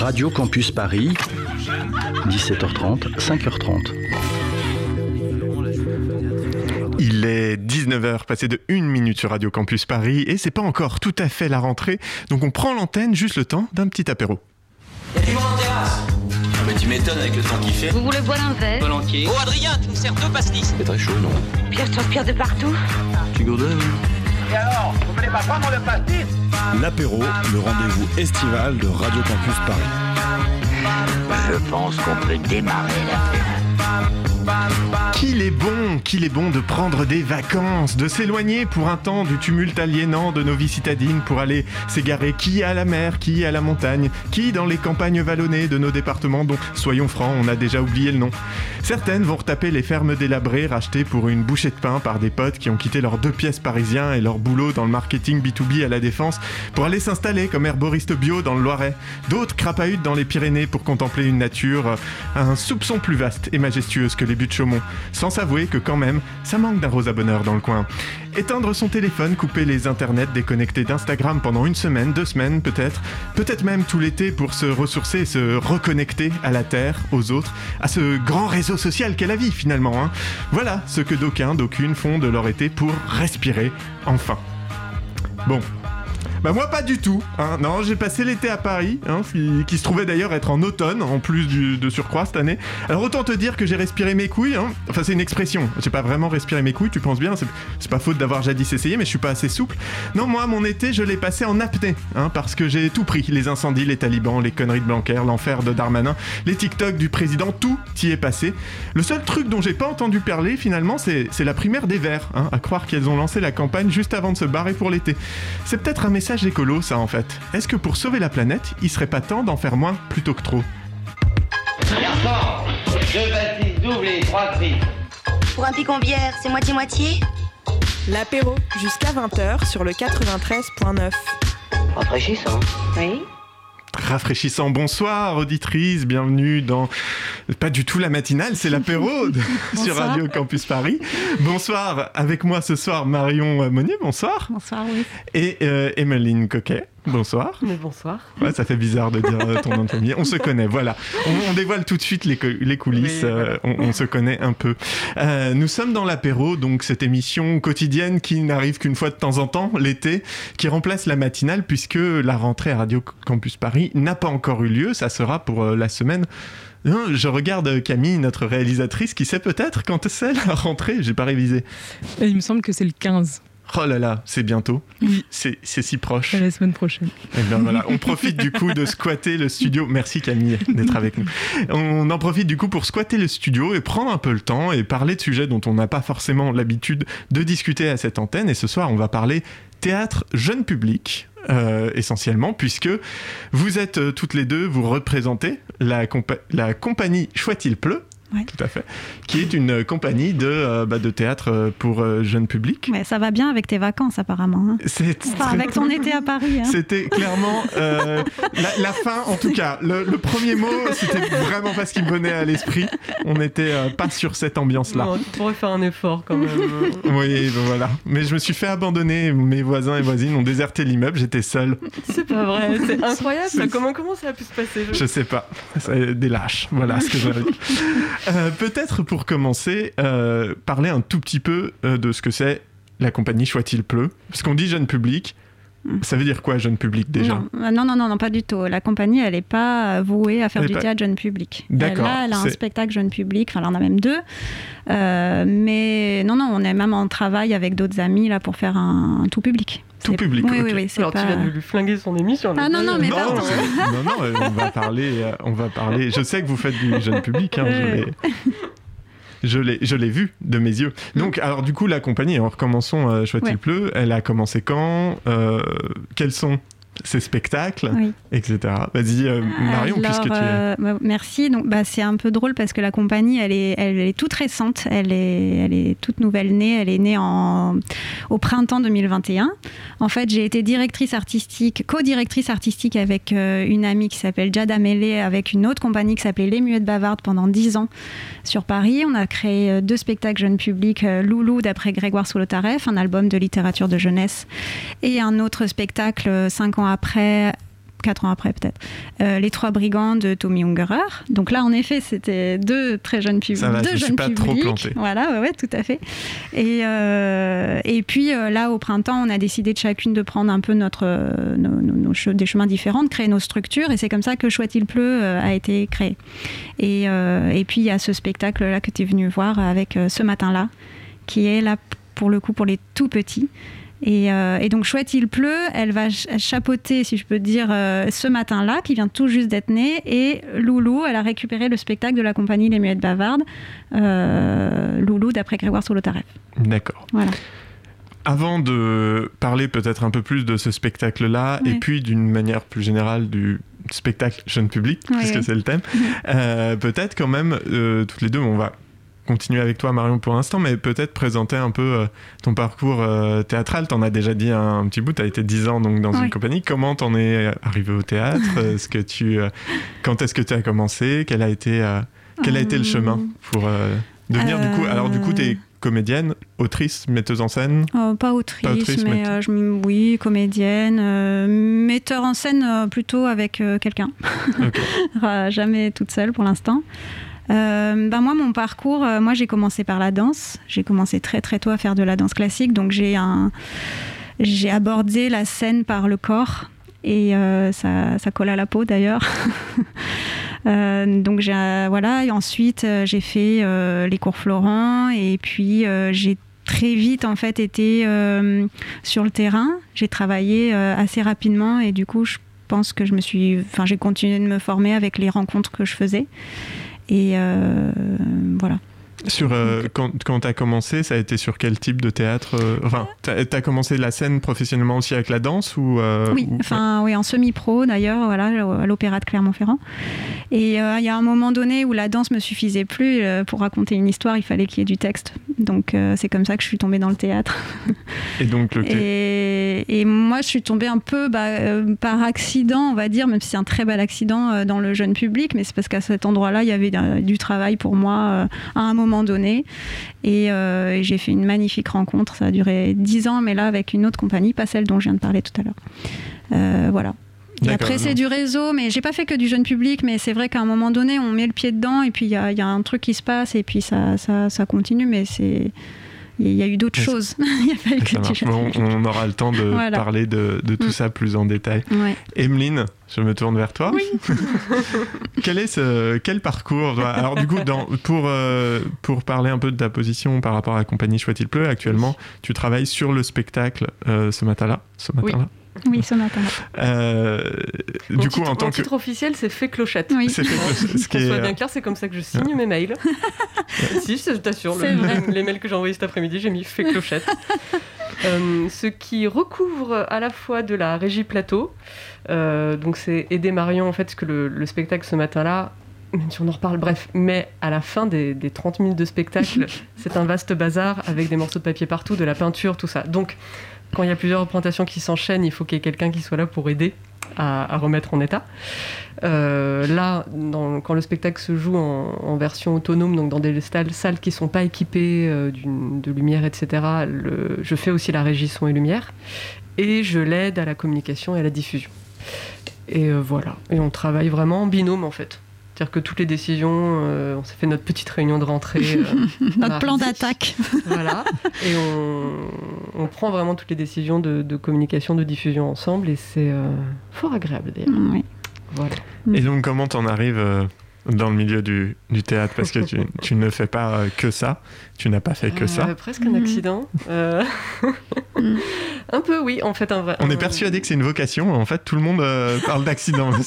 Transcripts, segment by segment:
Radio Campus Paris, 17h30, 5h30. Il est 19h, passé de 1 minute sur Radio Campus Paris, et c'est pas encore tout à fait la rentrée, donc on prend l'antenne juste le temps d'un petit apéro. Y'a du monde en terrasse Ah bah tu m'étonnes avec le temps qu'il fait. Vous voulez boire un verre? Volontiers. Oh Adrien, tu me sers deux pastis C'est très chaud, non? Pierre transpire de partout. Tu gourdin Et alors, vous voulez pas prendre le pastis? L'apéro, le rendez-vous estival de Radio Campus Paris. Je pense qu'on peut démarrer la Qu'il est bon, qu'il est bon de prendre des vacances, de s'éloigner pour un temps du tumulte aliénant de nos vies citadines pour aller s'égarer qui à la mer, qui à la montagne, qui dans les campagnes vallonnées de nos départements dont, soyons francs, on a déjà oublié le nom. Certaines vont retaper les fermes délabrées rachetées pour une bouchée de pain par des potes qui ont quitté leurs deux pièces parisiens et leur boulot dans le marketing B2B à la Défense pour aller s'installer comme herboriste bio dans le Loiret. D'autres crapahutent dans les Pyrénées pour contempler une nature euh, un soupçon plus vaste et majestueuse que les buts de Chaumont, sans s'avouer que quand même, ça manque d'un rosa bonheur dans le coin. Éteindre son téléphone, couper les internets, déconnecter d'Instagram pendant une semaine, deux semaines peut-être, peut-être même tout l'été pour se ressourcer et se reconnecter à la Terre, aux autres, à ce grand réseau social qu'est la vie finalement. hein. Voilà ce que d'aucuns, d'aucunes font de leur été pour respirer enfin. Bon. Bah moi pas du tout, hein. non j'ai passé l'été à Paris, hein, qui, se trouvait d'ailleurs être en automne en plus de surcroît cette année. Alors autant te dire que j'ai respiré mes couilles, hein. enfin c'est une expression, j'ai pas vraiment respiré mes couilles, tu penses bien, c'est pas faute d'avoir jadis essayé mais je suis pas assez souple. Non moi mon été je l'ai passé en apnée, hein, parce que j'ai tout pris, les incendies, les talibans, les conneries de Blanquer, l'enfer de Darmanin, les TikTok du président, tout y est passé. Le seul truc dont j'ai pas entendu parler finalement c'est c'est la primaire des Verts, hein, à croire qu'elles ont lancé la campagne juste avant de se barrer pour l'été. C'est peut-être un message écolo, ça en fait. Est-ce que pour sauver la planète, il serait pas temps d'en faire moins plutôt que trop? Garçon, deux doubles et trois tris. Pour un picon bière, c'est moitié-moitié? L'apéro jusqu'à 20h sur le 93.9. Rafraîchissant. Oui. Rafraîchissant, bonsoir auditrice, bienvenue dans pas du tout la matinale, c'est l'apéro sur. Radio Campus Paris. Bonsoir, avec moi ce soir Marion Monnier, bonsoir, Bonsoir, oui. et euh, Emeline Coquet, bonsoir. Mais bonsoir. Ouais, ça fait bizarre de dire euh, ton nom de famille. On se connaît, voilà. On, on dévoile tout de suite les, co- les coulisses. Oui, euh, on, on se connaît un peu. Euh, nous sommes dans l'apéro, donc cette émission quotidienne qui n'arrive qu'une fois de temps en temps, l'été, qui remplace la matinale puisque la rentrée à Radio Campus Paris n'a pas encore eu lieu. Ça sera pour euh, la semaine. Hein, Je regarde Camille, notre réalisatrice, qui sait peut-être quand c'est la rentrée. J'ai pas révisé. Il me semble que c'est le 15, Oh là là, c'est bientôt. Oui. C'est c'est si proche. la semaine prochaine. Eh bien, voilà, on profite du coup de squatter le studio. Merci Camille d'être avec nous. On en profite du coup pour squatter le studio et prendre un peu le temps et parler de sujets dont on n'a pas forcément l'habitude de discuter à cette antenne. Et ce soir, on va parler théâtre jeune public. euh, essentiellement puisque vous êtes euh, toutes les deux vous représentez la, compa- la compagnie Chouette il pleut Ouais. tout à fait qui est une compagnie de, euh, bah, de théâtre euh, pour euh, jeunes publics Ouais, ça va bien avec tes vacances apparemment. hein. c'est Enfin, très- avec ton été à Paris. hein. c'était clairement euh, la, la fin, en tout cas. Le, le premier mot, c'était vraiment pas ce qui me venait à l'esprit. On n'était euh, pas sur cette ambiance-là. Non, tu pourrais faire un effort quand même. Oui, ben voilà. Mais je me suis fait abandonner. Mes voisins et voisines ont déserté l'immeuble. J'étais seul. c'est pas vrai, c'est incroyable ça. Comment, comment ça a pu se passer je- Je sais pas. Des lâches. Voilà ce que j'avais dit. Euh, Peut-être pour commencer, euh, parler un tout petit peu euh, de ce que c'est la compagnie Chouette il pleut. Parce qu'on dit jeune public. Ça veut dire quoi, jeune public déjà? Non, non, non, non, non, pas du tout. La compagnie, elle n'est pas vouée à faire du pas- théâtre jeune public. D'accord, Là, elle a un spectacle jeune public, enfin, elle en a même deux. Mais non, non, on est même en travail avec d'autres amis là pour faire un, un tout public. Tout public, Oui, ok. oui, oui. c'est Alors pas- tu viens de lui flinguer son émission. Ah, non, non, mais non, pardon. non, non, euh, on va parler, euh, on va parler. Je sais que vous faites du jeune public, hein, je l'ai- je l'ai, je l'ai vu de mes yeux. Donc, alors du coup, la compagnie, alors commençons, euh, Chouette Ouais. il pleut, elle a commencé quand Euh, Quels sont ses spectacles, Oui. etc. Vas-y, euh, Marion, Alors, puisque tu es... euh, bah, merci. Donc, bah, c'est un peu drôle parce que la compagnie, elle est, elle est toute récente. Elle est, elle est toute nouvelle née. Elle est née en, au printemps 2021. En fait, j'ai été directrice artistique, co-directrice artistique avec euh, une amie qui s'appelle Jada Melé, avec une autre compagnie qui s'appelait Les Muettes Bavardes pendant 10 ans sur Paris. On a créé euh, deux spectacles jeunes publics, euh, Loulou d'après Grégoire Solotareff, un album de littérature de jeunesse, et un autre spectacle euh, cinq ans après quatre ans après peut-être. Euh, les trois brigands de Tommy Ungerer. Donc là, en effet, c'était deux très jeunes publics. Ça va, deux je suis jeunes pas trop publics. planté. Voilà, ouais, ouais, tout à fait. Et, euh, et puis euh, là, au printemps, on a décidé de chacune de prendre un peu notre, nos, nos- nos che- des chemins différents, de créer nos structures. Et c'est comme ça que Chouette il pleut a été créé. Et, et puis il y a ce spectacle-là que tu es venu voir avec ce matin-là, qui est là pour le coup pour les tout petits. Et, euh, et donc Chouette il pleut, elle va ch- chapeauter, si je peux dire, euh, ce matin-là, qui vient tout juste d'être né. Et Loulou, elle a récupéré le spectacle de la compagnie Les Muettes Bavardes, euh, Loulou d'après Grégoire Solotareff. D'accord. Voilà. Avant de parler peut-être un peu plus de ce spectacle-là, et puis d'une manière plus générale du spectacle jeune public, puisque c'est le thème, peut-être quand même, toutes les deux, on va continuer avec toi Marion pour l'instant, mais peut-être présenter un peu euh, ton parcours euh, théâtral. T'en as déjà dit un, petit bout, t'as été 10 ans donc dans une compagnie. Comment t'en es arrivé au théâtre? Est-ce que tu, euh, Quand est-ce que tu as commencé? Quel a été, euh, quel a été le chemin pour devenir du coup Alors du coup, t'es comédienne, autrice, metteuse en scène? Oh, pas autrice, Pas autrice, mais euh, je oui, comédienne, euh, metteur en scène plutôt avec quelqu'un. Jamais toute seule pour l'instant. Euh, ben moi, mon parcours, euh, moi j'ai commencé par la danse. J'ai commencé très très tôt à faire de la danse classique, donc j'ai j'ai abordé la scène par le corps et euh, ça, ça colle à la peau d'ailleurs. Donc voilà et ensuite j'ai fait les cours Florent et puis j'ai très vite en fait été sur le terrain. J'ai travaillé assez rapidement et du coup je pense que je me suis, enfin j'ai continué de me former avec les rencontres que je faisais et euh, voilà. Sur, euh, quand quand tu as commencé, ça a été sur quel type de théâtre euh, Enfin, tu as, commencé la scène professionnellement aussi avec la danse ou, euh, Oui, ou- enfin oui, en semi-pro d'ailleurs, voilà, à l'opéra de Clermont-Ferrand. Et euh, il y a un moment donné où la danse me suffisait plus pour raconter une histoire, il fallait qu'il y ait du texte. Donc c'est comme ça que je suis tombée dans le théâtre. Et donc, le Et, et moi, je suis tombée un peu bah, par accident, on va dire, même si c'est un très bel accident dans le jeune public, mais c'est parce qu'à cet endroit-là, il y avait du travail pour moi à un moment donné. Et, euh, et j'ai fait une magnifique rencontre. Ça a duré dix ans, mais là, avec une autre compagnie, pas celle dont je viens de parler tout à l'heure. Euh, voilà. Et après, c'est du réseau, mais j'ai pas fait que du jeune public, mais c'est vrai qu'à un moment donné, on met le pied dedans, et puis il y a, il y a un truc qui se passe, et puis ça, ça, ça continue, mais c'est. Il y a eu d'autres choses. Il a que on, aura le temps de Voilà. parler de, de tout Mm. ça plus en détail. Ouais. Emeline, je me tourne vers toi. quel est ce quel parcours Alors du coup, dans- pour euh, pour parler un peu de ta position par rapport à la compagnie Chouette il pleut, actuellement, tu travailles sur le spectacle euh, ce matin-là. Ce Oui. matin-là? Oui, ce matin. Euh, Mon du coup, titre, en tant mon que titre officiel, c'est fait clochette. Oui. c'est ce qui soit bien clair, c'est comme ça que je signe mes mails. si, je t'assure, le- C'est vrai. les, mails que j'ai envoyés cet après-midi, j'ai mis fait clochette. Euh, ce qui recouvre à la fois de la régie plateau, euh, donc c'est aider Marion en fait, parce que le, le spectacle ce matin-là, même si on en reparle, bref, mais à la fin des, des 30 minutes de spectacle, c'est un vaste bazar avec des morceaux de papier partout, de la peinture, tout ça. Donc, quand il y a plusieurs représentations qui s'enchaînent, il faut qu'il y ait quelqu'un qui soit là pour aider à, remettre en état. Euh, là, quand le spectacle se joue en, version autonome, donc dans des salles, qui sont pas équipées euh, de lumière, etc., je fais aussi la régie son et lumière. Et je l'aide à la communication et à la diffusion. Et euh, voilà. Et on travaille vraiment en binôme, en fait. C'est-à-dire que toutes les décisions, euh, on s'est fait notre petite réunion de rentrée. euh, Notre plan d'attaque. Voilà. Et on, on prend vraiment toutes les décisions de, de communication, de diffusion ensemble. Et c'est euh, fort agréable d'ailleurs. Oui. Voilà. Et donc, comment t'en arrives euh, dans le milieu du, du théâtre? Parce que tu, tu ne fais pas euh, que ça. Tu n'as pas fait que Euh, ça. Presque un accident. Euh, Mhm. un peu, oui, en fait, un vrai. On est persuadé que c'est une vocation. En fait, tout le monde euh, parle d'accident.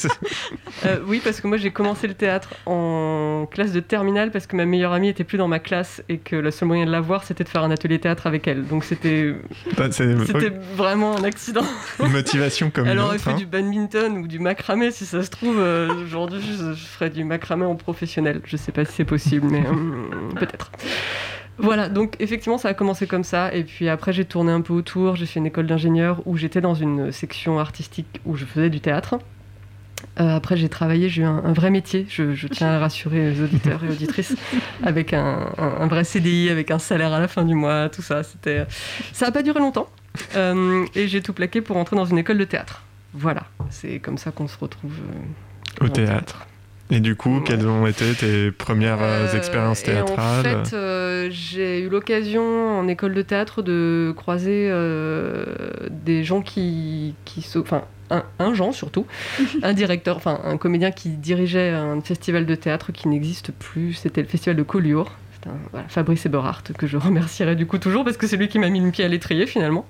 Euh, oui, parce que moi j'ai commencé le théâtre en classe de terminale parce que ma meilleure amie était plus dans ma classe et que le seul moyen de la voir c'était de faire un atelier théâtre avec elle. Donc c'était Bah, c'était vraiment un accident. une motivation comme Elle aurait fait hein. du badminton ou du macramé si ça se trouve. euh, Aujourd'hui je, je ferais du macramé en professionnel. Je sais pas si c'est possible, mais peut-être. Voilà, donc effectivement ça a commencé comme ça, et puis après j'ai tourné un peu autour, j'ai fait une école d'ingénieur où j'étais dans une section artistique où je faisais du théâtre. Euh, après j'ai travaillé, j'ai eu un, un vrai métier, je, je tiens à rassurer les auditeurs et auditrices, avec un, un- un vrai CDI, avec un salaire à la fin du mois, tout ça. C'était, ça n'a pas duré longtemps, Euh, et j'ai tout plaqué pour entrer dans une école de théâtre. voilà, c'est comme ça qu'on se retrouve au théâtre. Et du coup, quelles ont été tes premières euh, expériences théâtrales En fait, euh, j'ai eu l'occasion en école de théâtre de croiser euh, des gens qui, qui enfin, un, un Jean surtout, un directeur, enfin un comédien qui dirigeait un festival de théâtre qui n'existe plus. C'était le festival de Collioure. Fabrice Eberhardt, que je remercierai du coup toujours parce que c'est lui qui m'a mis le pied à l'étrier finalement.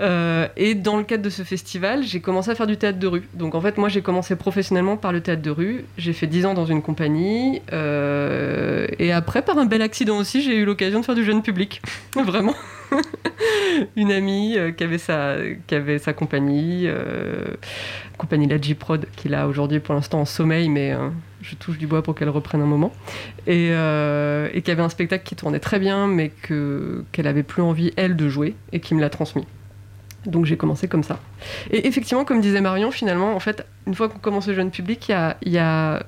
Euh, et dans le cadre de ce festival, j'ai commencé à faire du théâtre de rue. Donc en fait, moi j'ai commencé professionnellement par le théâtre de rue. J'ai fait 10 ans dans une compagnie. Euh, et après, par un bel accident aussi, j'ai eu l'occasion de faire du jeune public. Vraiment. une amie euh, qui, avait sa, qui compagnie, compagnie La G-Prod, qu'il a aujourd'hui pour l'instant en sommeil, mais je touche du bois pour qu'elle reprenne un moment. Et, et qui avait un spectacle qui tournait très bien, mais que, qu'elle avait plus envie, elle, de jouer, et qui me l'a transmis. Donc j'ai commencé comme ça. Et effectivement, comme disait Marion, finalement, en fait, une fois qu'on commence le jeune public, il y a,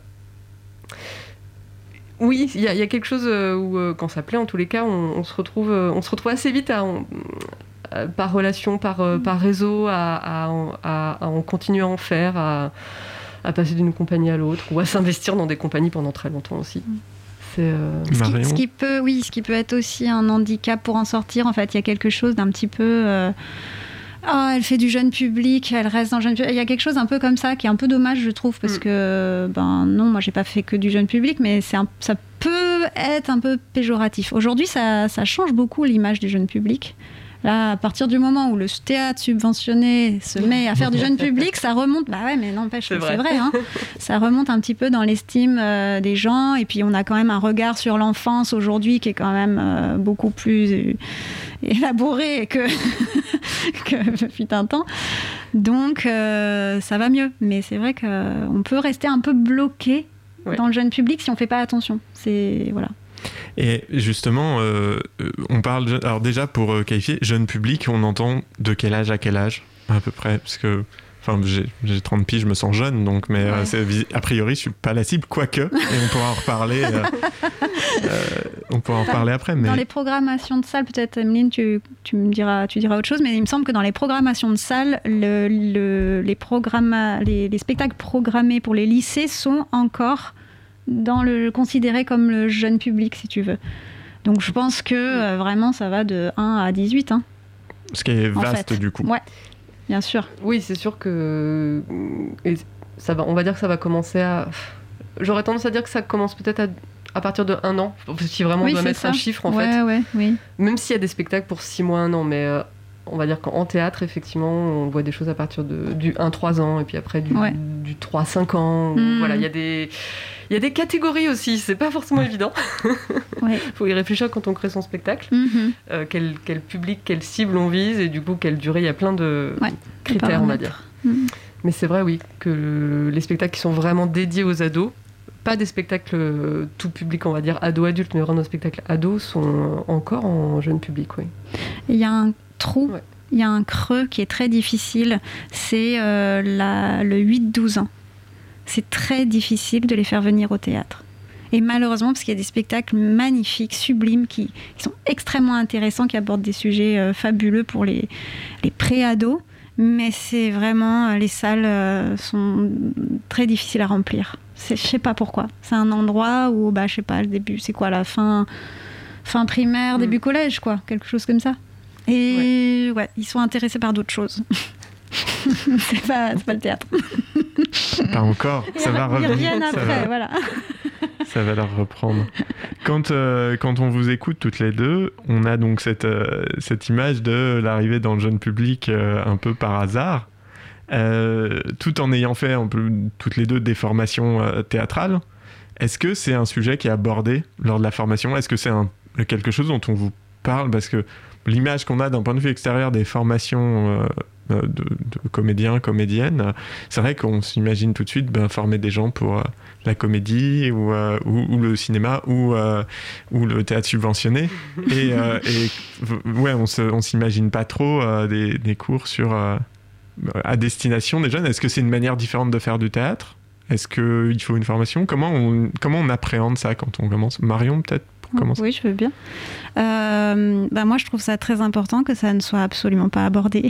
Oui, il y, a quelque chose euh, où, euh, quand ça plaît, en tous les cas, on, se, retrouve, euh, on se retrouve assez vite par relation, par, réseau, à, en continuer à en faire, à, passer d'une compagnie à l'autre, ou à s'investir dans des compagnies pendant très longtemps aussi. Mm. Ce qui, peut, oui, ce qui peut être aussi un handicap pour en sortir. En fait, il y a quelque chose d'un petit peu oh, elle fait du jeune public, elle reste dans le jeune public. Il y a quelque chose un peu comme ça qui est un peu dommage, je trouve, parce mm. que, ben non, moi j'ai pas fait que du jeune public, mais c'est ça peut être un peu péjoratif. Aujourd'hui, ça, ça change beaucoup l'image du jeune public. Là, à partir du moment où le théâtre subventionné se met à faire du jeune public, ça remonte. Bah ouais, mais n'empêche, c'est vrai. vrai hein. ça remonte un petit peu dans l'estime euh, des gens. Et puis, on a quand même un regard sur l'enfance aujourd'hui qui est quand même euh, beaucoup plus élaboré que, que fut un temps. Donc, euh, ça va mieux. Mais c'est vrai qu'on peut rester un peu bloqué dans le jeune public si on ne fait pas attention. C'est voilà. Et justement, euh, on parle. Alors, déjà, pour euh, qualifier, jeune public, on entend de quel âge à quel âge, à peu près Parce que Enfin, j'ai 30 piges, je me sens jeune, donc, mais euh, a priori, je suis pas la cible, quoique, et on pourra en reparler. Euh, euh, on pourra en reparler après. Mais... Dans les programmations de salle, peut-être, Emeline, tu, tu, me diras, tu diras autre chose, mais il me semble que dans les programmations de salle, le, le, les, les, les, spectacles programmés pour les lycées sont encore dans le, considérés comme le jeune public, si tu veux. Donc je pense que vraiment, ça va de 1 à 18. Hein. Ce qui est vaste, du coup. Ouais. Bien sûr. Oui, c'est sûr que et ça va. On va dire que ça va commencer à. J'aurais tendance à dire que ça commence peut-être à, partir de un an, si vraiment on doit mettre un chiffre en fait. Ouais, oui. Même s'il y a des spectacles pour six mois, un an, mais euh, on va dire qu'en théâtre, effectivement, on voit des choses à partir de, du 1-3 ans et puis après du, du 3-5 ans. Hmm. Voilà, il y a des. Il y a des catégories aussi, c'est pas forcément évident. Il faut y réfléchir quand on crée son spectacle. Mhm. Euh, quel, quel, public, quelle cible on vise et du coup quelle durée. Il y a plein de critères, on va dire. Mhm. Mais c'est vrai, oui, que les spectacles qui sont vraiment dédiés aux ados, pas des spectacles euh, tout public, on va dire ado-adulte, mais vraiment des spectacles ados sont encore en jeune public, oui. Il y a un trou, il y a un creux qui est très difficile, c'est euh, le 8-12 ans c'est très difficile de les faire venir au théâtre. Et malheureusement, parce qu'il y a des spectacles magnifiques, sublimes, qui, sont extrêmement intéressants, qui abordent des sujets euh, fabuleux pour les, les pré-ados, mais c'est vraiment, euh, les salles euh, sont très difficiles à remplir. Je sais pas pourquoi. C'est un endroit où, bah, je sais pas, le début, c'est quoi, la fin, fin primaire, mm. début collège, quoi, quelque chose comme ça. Et ouais ils sont intéressés par d'autres choses. c'est pas, pas, le théâtre. pas encore, ça va revenir. ça va, voilà. ça va leur reprendre. Quand, euh, quand on vous écoute toutes les deux, on a donc cette, euh, cette image de l'arrivée dans le jeune public euh, un peu par hasard, tout en ayant fait un peu toutes les deux des formations théâtrales. Est-ce que c'est un sujet qui est abordé lors de la formation? Est-ce que c'est quelque chose dont on vous parle? Parce que l'image qu'on a d'un point de vue extérieur des formations euh, de, comédiens, comédiennes, c'est vrai qu'on s'imagine tout de suite ben, former des gens pour euh, la comédie ou, euh, ou, le cinéma ou, ou le théâtre subventionné. Et, ouais, on s'imagine pas trop des, des, cours sur, à destination des jeunes. Est-ce que c'est une manière différente de faire du théâtre? Est-ce qu'il faut une formation? Comment on, comment on appréhende ça quand on commence? Marion, peut-être? Oui, je veux bien. Euh, bah moi, je trouve ça très important que ça ne soit absolument pas abordé.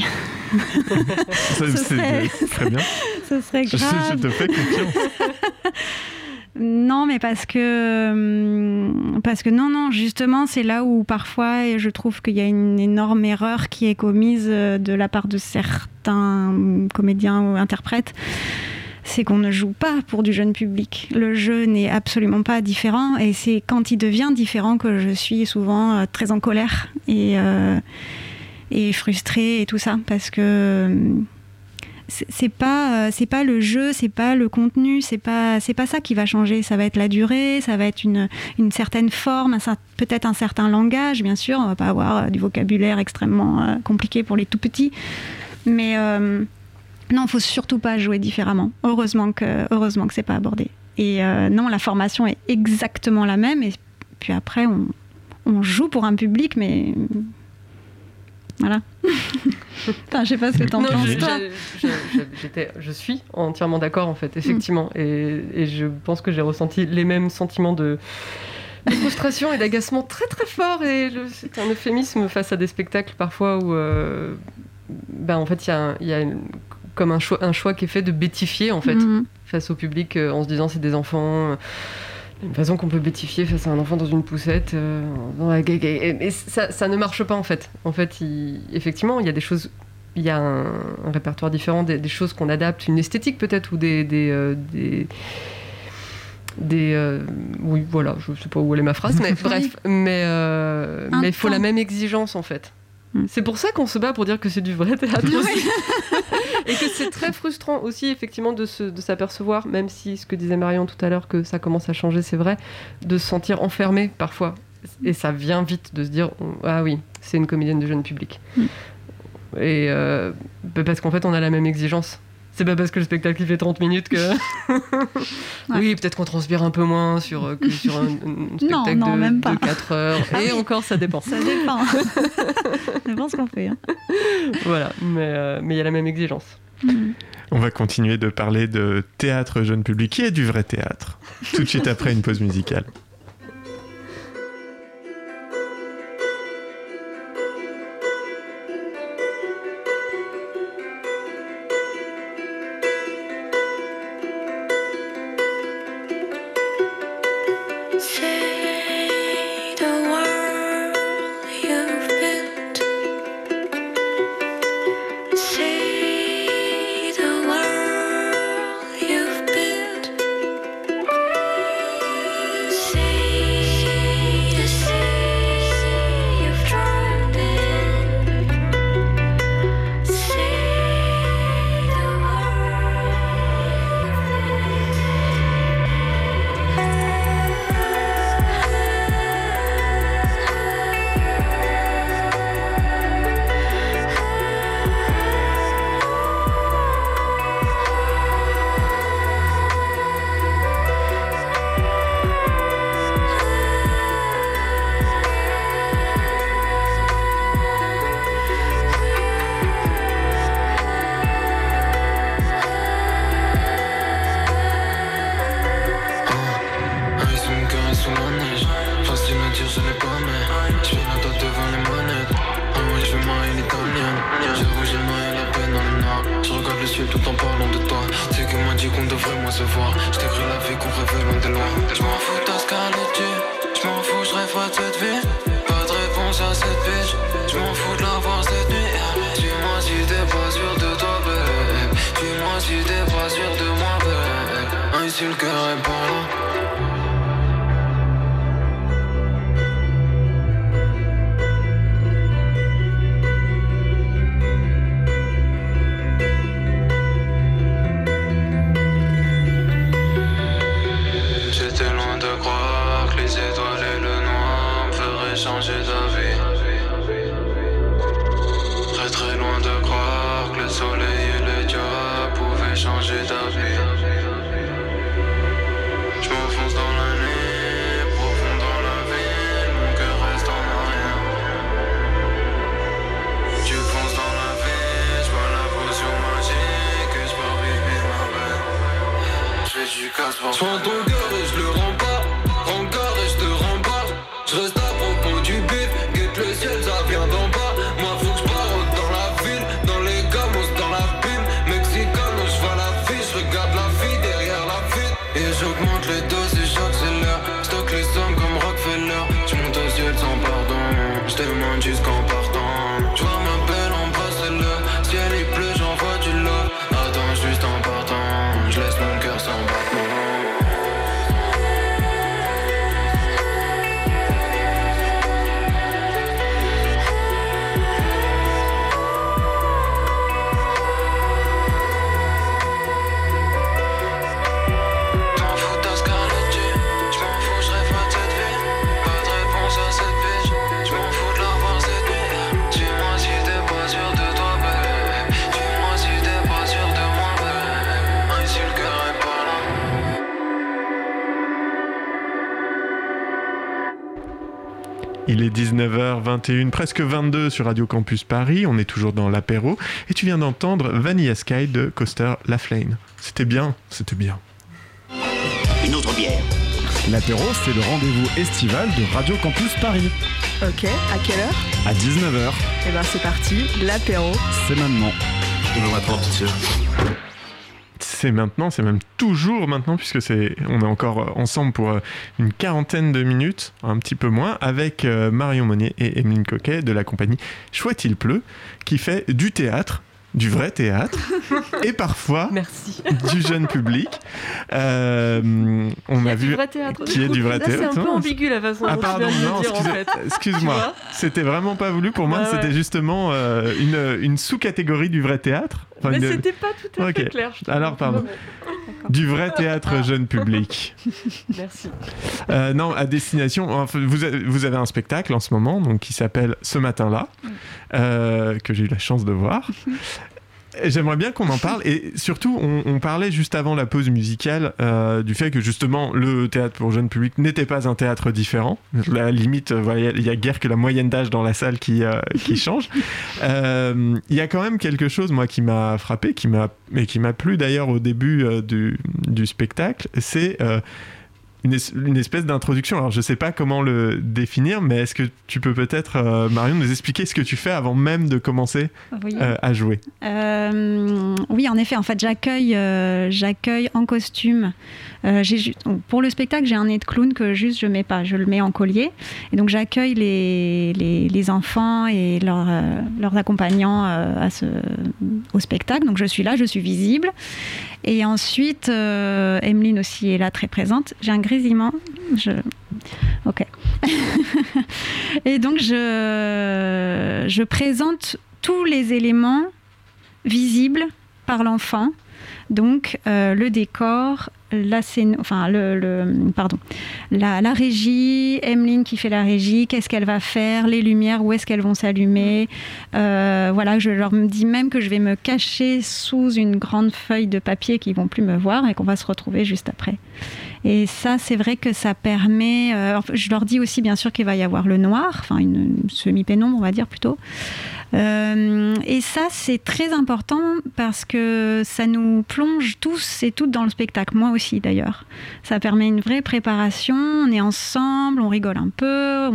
Ça, Ce serait- très bien. Ce serait Je, grave. je te fais confiance. Non, mais parce que hum, parce que non, non, justement, c'est là où parfois je trouve qu'il y a une énorme erreur qui est commise euh, de la part de certains comédiens ou interprètes. C'est qu'on ne joue pas pour du jeune public. Le jeu n'est absolument pas différent, et c'est quand il devient différent que je suis souvent euh, très en colère et euh, et frustrée et tout ça, parce que hum, c'est pas euh, c'est pas le jeu c'est pas le contenu c'est pas c'est pas ça qui va changer. Ça va être la durée ça va être une, une certaine forme peut-être un certain langage bien sûr. On va pas avoir euh, du vocabulaire extrêmement euh, compliqué pour les tout petits. Mais euh, non faut surtout pas jouer différemment. Heureusement que heureusement que c'est pas abordé. Et euh, non la formation est exactement la même. Et puis après on, on joue pour un public mais voilà. Enfin je sais pas ce que t'en penses je, toi. je- je- suis entièrement d'accord en fait, effectivement. Et, et je pense que j'ai ressenti les mêmes sentiments de, de frustration et d'agacement très très fort. Et c'est un euphémisme face à des spectacles parfois où, euh, ben, en fait, il y a, il y a une- comme un choix, un choix qui est fait de bêtifier en fait Mhm. face au public euh, en se disant c'est des enfants. euh, Une façon qu'on peut bêtifier face à un enfant dans une poussette. euh, dans la- et ça, ça ne marche pas en fait. En fait, il- effectivement, il y a des choses il y a un, un répertoire différent, des, des choses qu'on adapte, une esthétique peut-être, ou des. des, euh, des, des, euh, oui, voilà, je sais pas où elle est ma phrase, mais bref, mais euh, mais il faut la même exigence en fait. Mm. C'est pour ça qu'on se bat pour dire que c'est du vrai théâtre. Et que c'est très frustrant aussi, effectivement, de, se- de s'apercevoir, même si ce que disait Marion tout à l'heure, que ça commence à changer, c'est vrai, de se sentir enfermé parfois. Et ça vient vite de se dire Ah oui, c'est une comédienne de jeune public. Mm. Et euh, bah, parce qu'en fait, on a la même exigence. C'est pas parce que le spectacle il fait 30 minutes que. Oui, peut-être qu'on transpire un peu moins sur, euh, que sur un, un spectacle non, de, même pas. de 4 heures. Ah Et oui. encore, ça dépend. Ça dépend. ça dépend ce qu'on fait. hein. voilà, mais euh, mais il y a la même exigence. On va continuer de parler de théâtre jeune public, qui est du vrai théâtre, tout de suite après une pause musicale. Est 19h21, presque 22 sur Radio Campus Paris. On est toujours dans l'apéro. Et tu viens d'entendre Vanilla Sky de Coaster Laflane. C'était bien, c'était bien. Une autre bière. L'apéro, c'est le rendez-vous estival de Radio Campus Paris. Ok, à quelle heure? À 19h, Eh ben c'est parti, l'apéro. c'est maintenant. On va. C'est maintenant, c'est même toujours maintenant, puisque c'est, on est encore euh, ensemble pour euh, une quarantaine de minutes, un petit peu moins, avec euh, Marion Monnier et Emeline Coquet de la compagnie Chouette il pleut, qui fait du théâtre, du vrai théâtre, et parfois Merci. du jeune public. Euh, on a vu théâtre. qui est du vrai Là, c'est théâtre. un peu ambigu la façon Ah dont pardon, tu non, dire en excuse- fait. excuse-moi. C'était vraiment pas voulu pour moi. Ah ouais. C'était justement euh, une, une sous-catégorie du vrai théâtre. Enfin, Mais une- c'était pas tout à fait clair. je. Alors, pardon. Du vrai théâtre jeune public. Merci. Euh, non, à destination. enfin, vous, avez, vous avez un spectacle en ce moment donc, qui s'appelle Ce matin-là, euh, que j'ai eu la chance de voir. J'aimerais bien qu'on en parle et surtout on, on parlait juste avant la pause musicale euh, du fait que justement le théâtre pour jeune public n'était pas un théâtre différent. La limite, euh, voilà, il y a guère que la moyenne d'âge dans la salle qui, euh, qui change. Euh, Il y a quand même quelque chose moi qui m'a frappé, qui m'a et qui m'a plu d'ailleurs au début du, du spectacle, c'est une, es- une espèce d'introduction. Alors, je sais pas comment le définir, mais est-ce que tu peux peut-être, euh, Marion, nous expliquer ce que tu fais avant même de commencer Oui. euh, à jouer? Euh, oui, en effet, en fait, j'accueille, j'accueille en costume. Pour le spectacle, j'ai un nez de clown que juste je mets pas, je le mets en collier. Et donc j'accueille les, les, les enfants et leurs, leurs accompagnants à ce, au spectacle. Donc je suis là, je suis visible. Et ensuite, Emeline aussi est là, très présente. J'ai un grésillement. Je... Ok. et donc je, je présente tous les éléments visible par l'enfant. Donc euh, le décor, la scène, enfin le, le- pardon, la, la régie, Emeline qui fait la régie, qu'est-ce qu'elle va faire, les lumières, où est-ce qu'elles vont s'allumer. Euh, voilà, je leur dis même que je vais me cacher sous une grande feuille de papier qu'ils vont plus me voir et qu'on va se retrouver juste après. Et ça, c'est vrai que ça permet. euh, je leur dis aussi, bien sûr, qu'il va y avoir le noir, enfin une, une semi-pénombre, on va dire plutôt. Euh, et ça, c'est très important parce que ça nous plonge tous et toutes dans le spectacle, moi aussi d'ailleurs. Ça permet une vraie préparation, on est ensemble, on rigole un peu,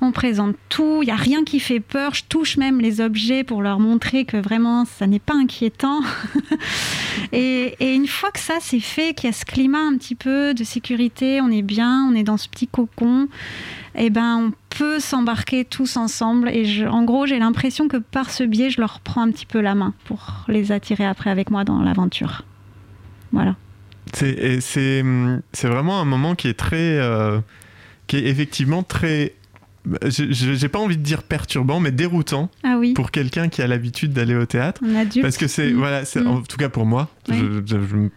on, présente tout, il n'y a rien qui fait peur, je touche même les objets pour leur montrer que vraiment ça n'est pas inquiétant. et, et une fois que ça c'est fait, qu'il y a ce climat un petit peu de sécurité, on est bien, on est dans ce petit cocon, eh ben on peut s'embarquer tous ensemble. Et je- en gros, j'ai l'impression que par ce biais, je leur prends un petit peu la main pour les attirer après avec moi dans l'aventure. Voilà. C'est c'est vraiment un moment qui est très euh, qui est effectivement très je- je- j'ai pas envie de dire perturbant mais déroutant Ah oui. pour quelqu'un qui a l'habitude d'aller au théâtre parce que c'est Mm. voilà c'est Mm. en tout cas pour moi Oui. je, je, je me